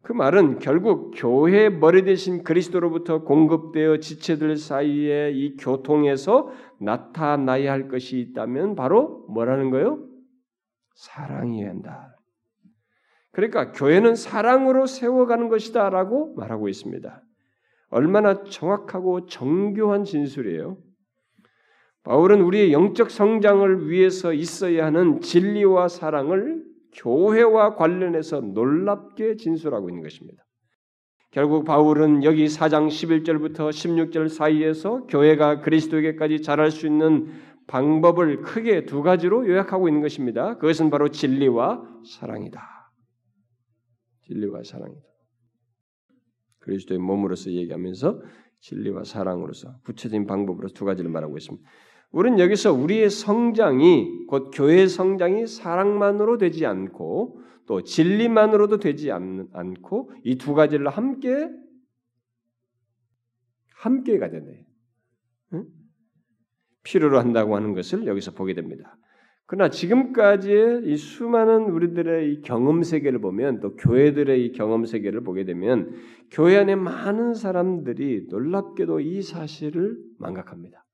그 말은 결국 교회 머리 대신 그리스도로부터 공급되어 지체들 사이에 이 교통에서 나타나야 할 것이 있다면 바로 뭐라는 거요? 사랑이어야 한다. 그러니까 교회는 사랑으로 세워가는 것이다라고 말하고 있습니다. 얼마나 정확하고 정교한 진술이에요. 바울은 우리의 영적 성장을 위해서 있어야 하는 진리와 사랑을 교회와 관련해서 놀랍게 진술하고 있는 것입니다. 결국 바울은 여기 4장 11절부터 16절 사이에서 교회가 그리스도에게까지 자랄 수 있는 방법을 크게 두 가지로 요약하고 있는 것입니다. 그것은 바로 진리와 사랑이다. 진리와 사랑이다. 그리스도의 몸으로서 얘기하면서 진리와 사랑으로서 구체적인 방법으로 두 가지를 말하고 있습니다. 우리는 여기서 우리의 성장이 곧 교회의 성장이 사랑만으로 되지 않고 또 진리만으로도 되지 않고 이 두 가지를 함께 함께 가야 돼. 응? 필요로 한다고 하는 것을 여기서 보게 됩니다. 그러나 지금까지의 이 수많은 우리들의 이 경험 세계를 보면 또 교회들의 이 경험 세계를 보게 되면 교회 안에 많은 사람들이 놀랍게도 이 사실을 망각합니다.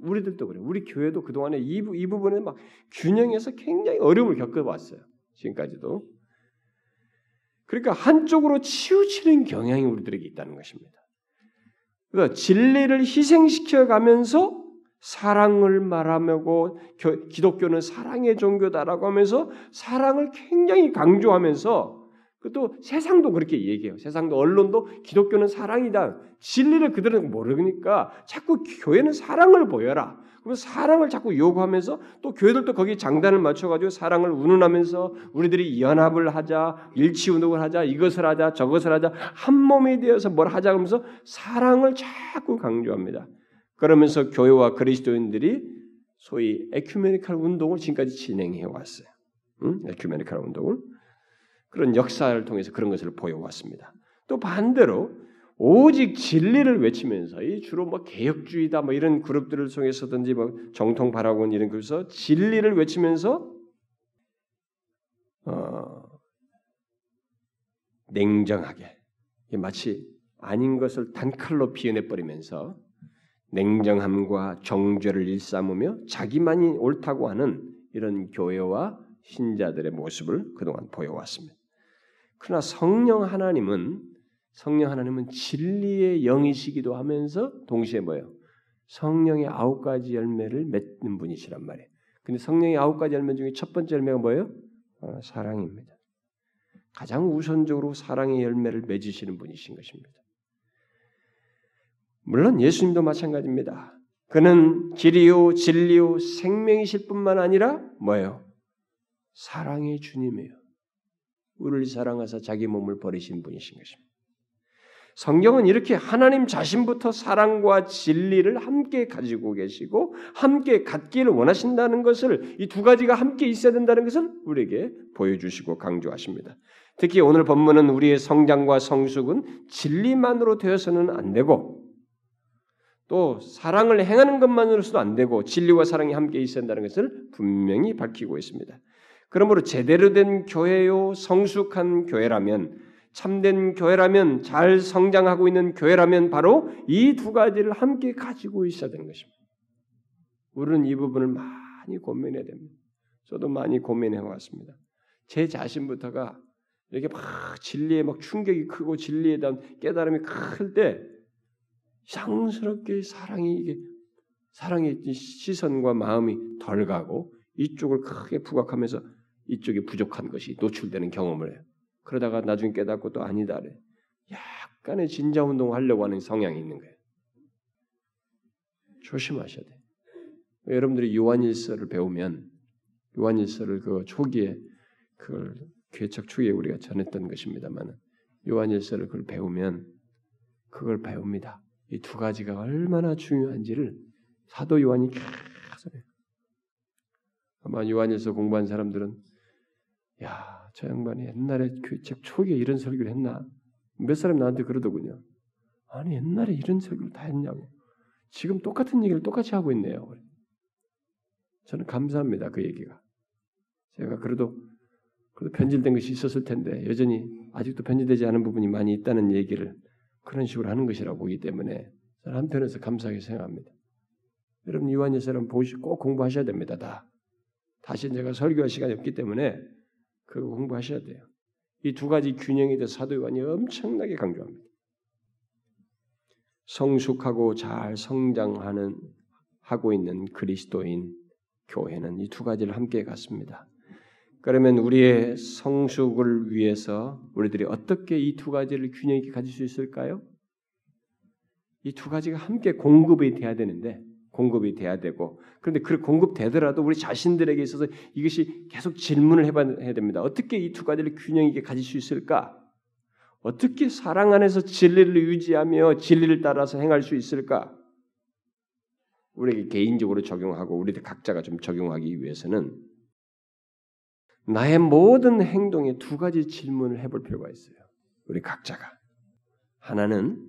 우리들도 그래. 우리 교회도 그동안에 이, 이 부분에 막 균형해서 굉장히 어려움을 겪어왔어요. 지금까지도. 그러니까 한쪽으로 치우치는 경향이 우리들에게 있다는 것입니다. 그래서 진리를 희생시켜 가면서 사랑을 말하고 기독교는 사랑의 종교다라고 하면서 사랑을 굉장히 강조하면서 그것도 세상도 그렇게 얘기해요. 세상도 언론도 기독교는 사랑이다. 진리를 그들은 모르니까 자꾸 교회는 사랑을 보여라. 그럼 사랑을 자꾸 요구하면서 또 교회들도 거기 장단을 맞춰가지고 사랑을 운운하면서 우리들이 연합을 하자, 일치 운동을 하자, 이것을 하자, 저것을 하자, 한 몸이 되어서 뭘 하자 하면서 사랑을 자꾸 강조합니다. 그러면서 교회와 그리스도인들이 소위 에큐메니칼 운동을 지금까지 진행해 왔어요. 응? 에큐메니칼 운동을. 그런 역사를 통해서 그런 것을 보여왔습니다. 또 반대로 오직 진리를 외치면서 이 주로 뭐 개혁주의다 뭐 이런 그룹들을 통해서든지 뭐 정통 바라곤 이런 그래서 진리를 외치면서 어, 냉정하게 마치 아닌 것을 단칼로 비워내 버리면서 냉정함과 정죄를 일삼으며 자기만이 옳다고 하는 이런 교회와 신자들의 모습을 그동안 보여왔습니다. 그러나 성령 하나님은 성령 하나님은 진리의 영이시기도 하면서 동시에 뭐예요? 성령의 아홉 가지 열매를 맺는 분이시란 말이에요. 근데 성령의 아홉 가지 열매 중에 첫 번째 열매가 뭐예요? 어, 사랑입니다. 가장 우선적으로 사랑의 열매를 맺으시는 분이신 것입니다. 물론 예수님도 마찬가지입니다. 그는 길이요 진리요 생명이실 뿐만 아니라 뭐예요? 사랑의 주님이에요. 우리를 사랑하사 자기 몸을 버리신 분이신 것입니다. 성경은 이렇게 하나님 자신부터 사랑과 진리를 함께 가지고 계시고 함께 갖기를 원하신다는 것을 이 두 가지가 함께 있어야 된다는 것을 우리에게 보여주시고 강조하십니다. 특히 오늘 본문은 우리의 성장과 성숙은 진리만으로 되어서는 안 되고 또 사랑을 행하는 것만으로서도 안 되고 진리와 사랑이 함께 있어야 한다는 것을 분명히 밝히고 있습니다. 그러므로 제대로 된 교회요 성숙한 교회라면 참된 교회라면 잘 성장하고 있는 교회라면 바로 이 두 가지를 함께 가지고 있어야 되는 것입니다. 우리는 이 부분을 많이 고민해야 됩니다. 저도 많이 고민해 왔습니다. 제 자신부터가 이렇게 막 진리에 막 충격이 크고 진리에 대한 깨달음이 클 때 이상스럽게 사랑이 이게 사랑의 시선과 마음이 덜 가고 이쪽을 크게 부각하면서 이쪽이 부족한 것이 노출되는 경험을 해요. 그러다가 나중에 깨닫고 또 아니다래. 약간의 진자 운동을 하려고 하는 성향이 있는 거예요. 조심하셔야 돼. 여러분들이 요한일서를 배우면 요한일서를 그 초기에 그걸 개척 초기에 우리가 전했던 것입니다만 요한일서를 그걸 배우면 그걸 배웁니다. 이 두 가지가 얼마나 중요한지를 사도 요한이 계속 아마 요한일서 공부한 사람들은 야 저 양반이 옛날에 교책 초기에 이런 설교를 했나? 몇 사람 나한테 그러더군요. 아니 옛날에 이런 설교를 다 했냐고. 지금 똑같은 얘기를 똑같이 하고 있네요. 저는 감사합니다 그 얘기가. 제가 그래도 그래도 변질된 것이 있었을 텐데 여전히 아직도 변질되지 않은 부분이 많이 있다는 얘기를 그런 식으로 하는 것이라고 보기 때문에 한편에서 감사하게 생각합니다. 여러분 요한일서는 보시 꼭 공부하셔야 됩니다. 다. 다시 제가 설교할 시간이 없기 때문에 그거 공부하셔야 돼요. 이 두 가지 균형에 대해서 사도 요한이 엄청나게 강조합니다. 성숙하고 잘 성장하는 하고 있는 그리스도인 교회는 이 두 가지를 함께 갖습니다. 그러면 우리의 성숙을 위해서 우리들이 어떻게 이 두 가지를 균형 있게 가질 수 있을까요? 이 두 가지가 함께 공급이 돼야 되는데 공급이 돼야 되고 그런데 그 공급되더라도 우리 자신들에게 있어서 이것이 계속 질문을 해봐야 됩니다. 어떻게 이 두 가지를 균형 있게 가질 수 있을까? 어떻게 사랑 안에서 진리를 유지하며 진리를 따라서 행할 수 있을까? 우리에게 개인적으로 적용하고 우리들 각자가 좀 적용하기 위해서는 나의 모든 행동에 두 가지 질문을 해볼 필요가 있어요. 우리 각자가 하나는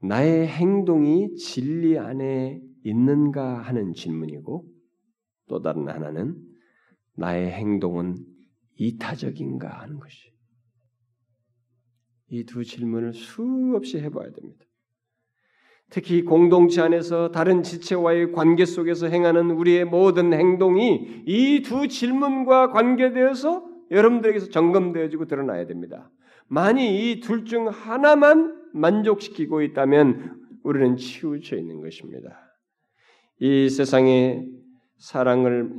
나의 행동이 진리 안에 있는가 하는 질문이고 또 다른 하나는 나의 행동은 이타적인가 하는 것이. 이 두 질문을 수없이 해봐야 됩니다. 특히 공동체 안에서 다른 지체와의 관계 속에서 행하는 우리의 모든 행동이 이 두 질문과 관계되어서 여러분들에게서 점검되어지고 드러나야 됩니다. 만이 이둘 중 하나만 만족시키고 있다면 우리는 치우쳐 있는 것입니다. 이 세상의 사랑을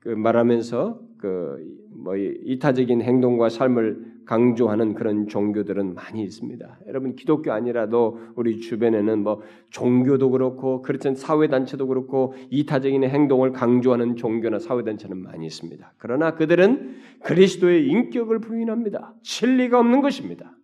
그 말하면서 그 뭐 이타적인 행동과 삶을 강조하는 그런 종교들은 많이 있습니다. 여러분 기독교 아니라도 우리 주변에는 뭐 종교도 그렇고 그렇든 사회 단체도 그렇고 이타적인 행동을 강조하는 종교나 사회 단체는 많이 있습니다. 그러나 그들은 그리스도의 인격을 부인합니다. 진리가 없는 것입니다.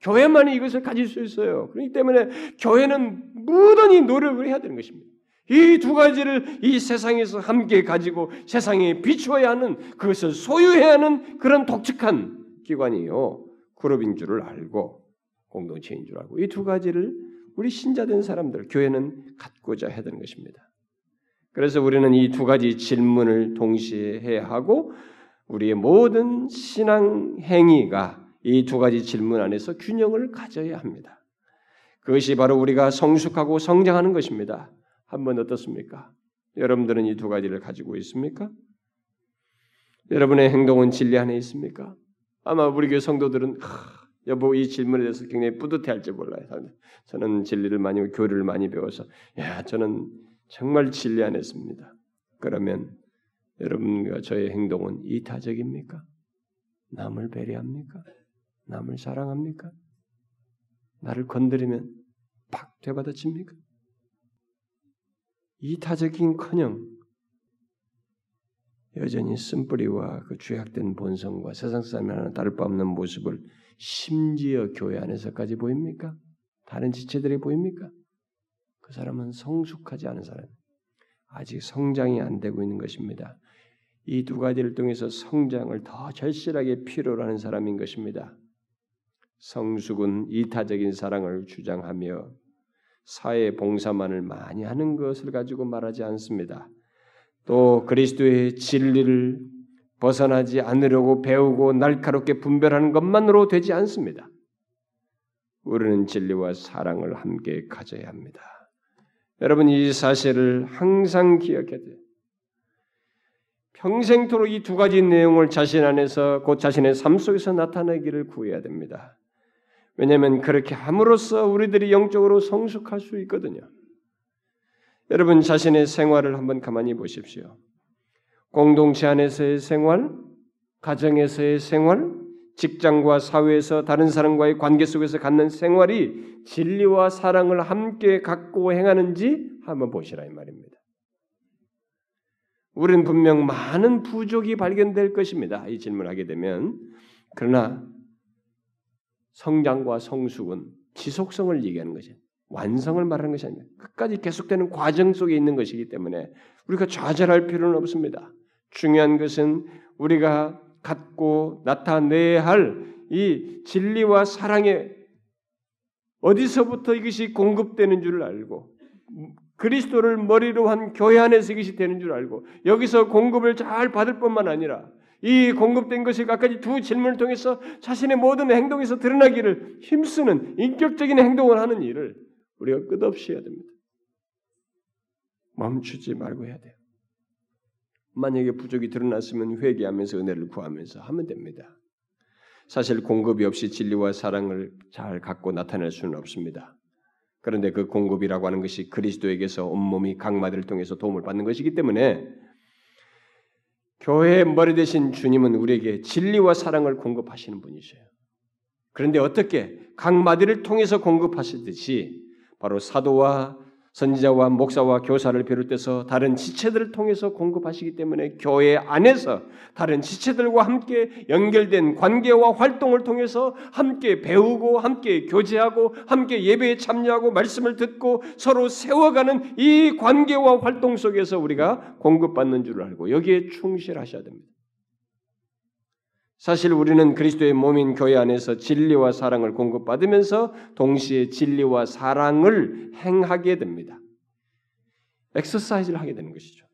교회만이 이것을 가질 수 있어요. 그렇기 때문에 교회는 무던히 노력을 해야 되는 것입니다. 이 두 가지를 이 세상에서 함께 가지고 세상에 비추어야 하는 그것을 소유해야 하는 그런 독특한 기관이요. 그룹인 줄을 알고 공동체인 줄 알고 이 두 가지를 우리 신자된 사람들 교회는 갖고자 해야 되는 것입니다. 그래서 우리는 이 두 가지 질문을 동시에 해야 하고 우리의 모든 신앙 행위가 이 두 가지 질문 안에서 균형을 가져야 합니다. 그것이 바로 우리가 성숙하고 성장하는 것입니다. 한번 어떻습니까? 여러분들은 이 두 가지를 가지고 있습니까? 여러분의 행동은 진리 안에 있습니까? 아마 우리 교회 성도들은 여보 이 질문에 대해서 굉장히 뿌듯해할지 몰라요. 저는 진리를 많이 교리를 많이 배워서 야 저는 정말 진리 안 했습니다. 그러면 여러분과 저의 행동은 이타적입니까? 남을 배려합니까? 남을 사랑합니까? 나를 건드리면 팍 되받아칩니까? 이타적인커녕 여전히 쓴뿌리와 그 죄악된 본성과 세상 사람이 하나 다를 바 없는 모습을 심지어 교회 안에서까지 보입니까? 다른 지체들이 보입니까? 그 사람은 성숙하지 않은 사람, 아직 성장이 안 되고 있는 것입니다. 이 두 가지를 통해서 성장을 더 절실하게 필요로 하는 사람인 것입니다. 성숙은 이타적인 사랑을 주장하며 사회 봉사만을 많이 하는 것을 가지고 말하지 않습니다. 또 그리스도의 진리를 벗어나지 않으려고 배우고 날카롭게 분별하는 것만으로 되지 않습니다. 우리는 진리와 사랑을 함께 가져야 합니다. 여러분 이 사실을 항상 기억해야 돼요. 평생토록 이 두 가지 내용을 자신 안에서 곧 자신의 삶 속에서 나타내기를 구해야 됩니다. 왜냐하면 그렇게 함으로써 우리들이 영적으로 성숙할 수 있거든요. 여러분 자신의 생활을 한번 가만히 보십시오. 공동체 안에서의 생활, 가정에서의 생활, 직장과 사회에서 다른 사람과의 관계 속에서 갖는 생활이 진리와 사랑을 함께 갖고 행하는지 한번 보시라 이 말입니다. 우리는 분명 많은 부족이 발견될 것입니다. 이 질문하게 되면 그러나 성장과 성숙은 지속성을 얘기하는 것이 완성을 말하는 것이 아니라 끝까지 계속되는 과정 속에 있는 것이기 때문에 우리가 좌절할 필요는 없습니다. 중요한 것은 우리가 갖고 나타내야 할 이 진리와 사랑의 어디서부터 이것이 공급되는 줄을 알고 그리스도를 머리로 한 교회 안에서 이것이 되는 줄 알고 여기서 공급을 잘 받을 뿐만 아니라 이 공급된 것이 아까지 두 질문을 통해서 자신의 모든 행동에서 드러나기를 힘쓰는 인격적인 행동을 하는 일을 우리가 끝없이 해야 됩니다. 멈추지 말고 해야 돼요. 만약에 부족이 드러났으면 회개하면서 은혜를 구하면서 하면 됩니다. 사실 공급이 없이 진리와 사랑을 잘 갖고 나타낼 수는 없습니다. 그런데 그 공급이라고 하는 것이 그리스도에게서 온몸이 각마디를 통해서 도움을 받는 것이기 때문에 교회의 머리 대신 주님은 우리에게 진리와 사랑을 공급하시는 분이셔요. 그런데 어떻게 각마디를 통해서 공급하시듯이 바로 사도와 선지자와 목사와 교사를 비롯해서 다른 지체들을 통해서 공급하시기 때문에 교회 안에서 다른 지체들과 함께 연결된 관계와 활동을 통해서 함께 배우고 함께 교제하고 함께 예배에 참여하고 말씀을 듣고 서로 세워가는 이 관계와 활동 속에서 우리가 공급받는 줄 알고 여기에 충실하셔야 됩니다. 사실 우리는 그리스도의 몸인 교회 안에서 진리와 사랑을 공급받으면서 동시에 진리와 사랑을 행하게 됩니다. 엑서사이즈를 하게 되는 것이죠.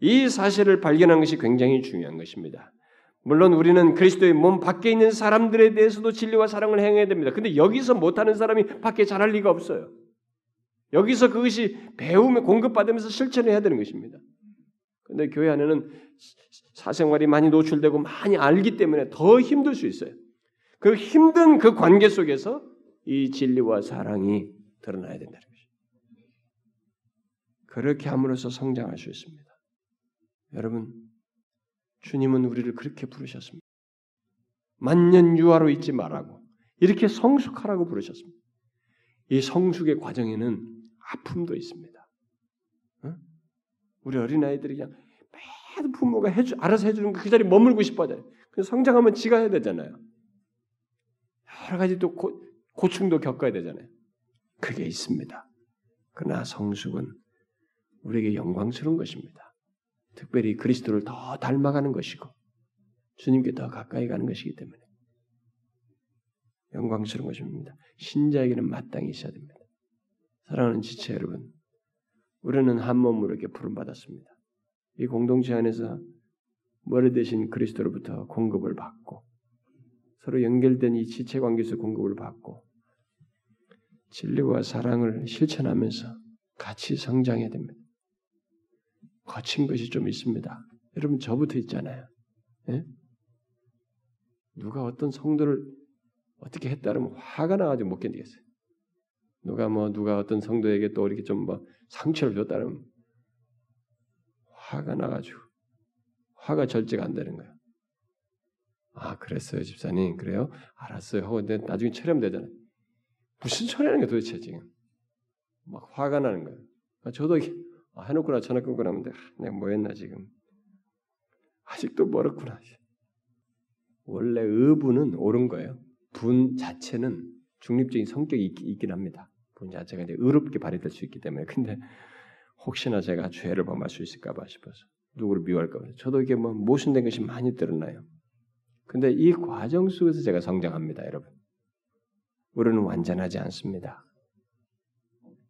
이 사실을 발견한 것이 굉장히 중요한 것입니다. 물론 우리는 그리스도의 몸 밖에 있는 사람들에 대해서도 진리와 사랑을 행해야 됩니다. 근데 여기서 못하는 사람이 밖에 잘할 리가 없어요. 여기서 그것이 배우며 공급받으면서 실천해야 되는 것입니다. 근데 교회 안에는 사생활이 많이 노출되고 많이 알기 때문에 더 힘들 수 있어요. 그 힘든 그 관계 속에서 이 진리와 사랑이 드러나야 된다는 것이죠. 그렇게 함으로써 성장할 수 있습니다. 여러분, 주님은 우리를 그렇게 부르셨습니다. 만년 유아로 있지 말라고 이렇게 성숙하라고 부르셨습니다. 이 성숙의 과정에는 아픔도 있습니다. 어? 우리 어린아이들이 그냥 계속 부모가 해주, 알아서 해주는 그 자리에 머물고 싶어 하잖아요. 그래서 성장하면 지가 해야 되잖아요. 여러 가지 또 고, 고충도 겪어야 되잖아요. 그게 있습니다. 그러나 성숙은 우리에게 영광스러운 것입니다. 특별히 그리스도를 더 닮아가는 것이고 주님께 더 가까이 가는 것이기 때문에 영광스러운 것입니다. 신자에게는 마땅히 있어야 됩니다. 사랑하는 지체 여러분, 우리는 한 몸으로 이렇게 부름받았습니다. 이 공동체 안에서 머리 대신 그리스도로부터 공급을 받고 서로 연결된 이 지체 관계에서 공급을 받고 진리와 사랑을 실천하면서 같이 성장해야 됩니다. 거친 것이 좀 있습니다. 여러분 저부터 있잖아요. 예? 누가 어떤 성도를 어떻게 했다면 화가 나가지고 못 견디겠어요. 누가 뭐 누가 어떤 성도에게 또 이렇게 좀 뭐 상처를 줬다면 화가 나가지고 화가 절제가 안 되는 거예요. 아 그랬어요 집사님 그래요? 알았어요 하고 근데 나중에 처리하면 잖아요 무슨 처리하는 게 도대체 지금 막 화가 나는 거예요. 아, 저도 이게 아, 해놓고나 전화 끊고 나면 아, 내가 뭐 했나 지금 아직도 멀었구나. 원래 의부는 옳은 거예요. 분 자체는 중립적인 성격이 있, 긴 합니다. 분 자체가 이제 의롭게 발휘될 수 있기 때문에 근데 혹시나 제가 죄를 범할 수 있을까봐 싶어서 누구를 미워할까봐 저도 이게 뭐 모순된 것이 많이 드러나요. 근데 이 과정 속에서 제가 성장합니다, 여러분. 우리는 완전하지 않습니다.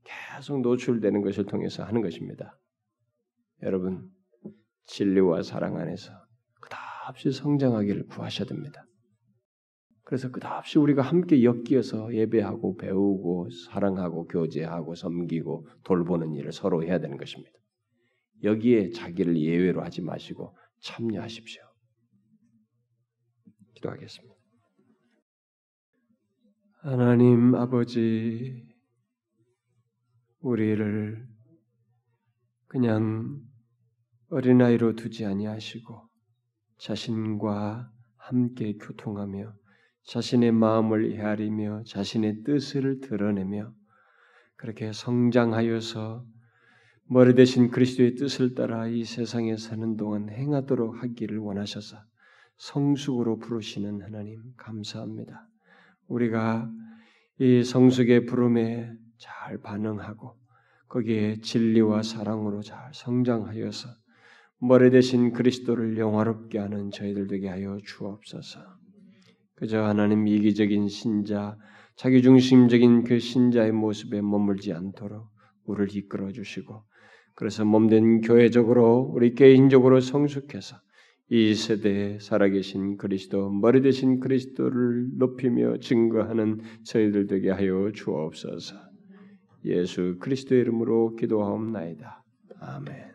계속 노출되는 것을 통해서 하는 것입니다. 여러분, 진리와 사랑 안에서 끝없이 성장하기를 구하셔야 됩니다. 그래서 끝없이 우리가 함께 엮여서 예배하고 배우고 사랑하고 교제하고 섬기고 돌보는 일을 서로 해야 되는 것입니다. 여기에 자기를 예외로 하지 마시고 참여하십시오. 기도하겠습니다. 하나님 아버지, 우리를 그냥 어린아이로 두지 아니하시고 자신과 함께 교통하며 자신의 마음을 헤아리며 자신의 뜻을 드러내며 그렇게 성장하여서 머리 대신 그리스도의 뜻을 따라 이 세상에 사는 동안 행하도록 하기를 원하셔서 성숙으로 부르시는 하나님 감사합니다. 우리가 이 성숙의 부름에 잘 반응하고 거기에 진리와 사랑으로 잘 성장하여서 머리 대신 그리스도를 영화롭게 하는 저희들 되게 하여 주옵소서. 그저 하나님 이기적인 신자, 자기중심적인 그 신자의 모습에 머물지 않도록 우리를 이끌어 주시고 그래서 몸된 교회적으로 우리 개인적으로 성숙해서 이 세대에 살아계신 그리스도, 머리 대신 그리스도를 높이며 증거하는 저희들 되게 하여 주옵소서. 예수 그리스도의 이름으로 기도하옵나이다. 아멘.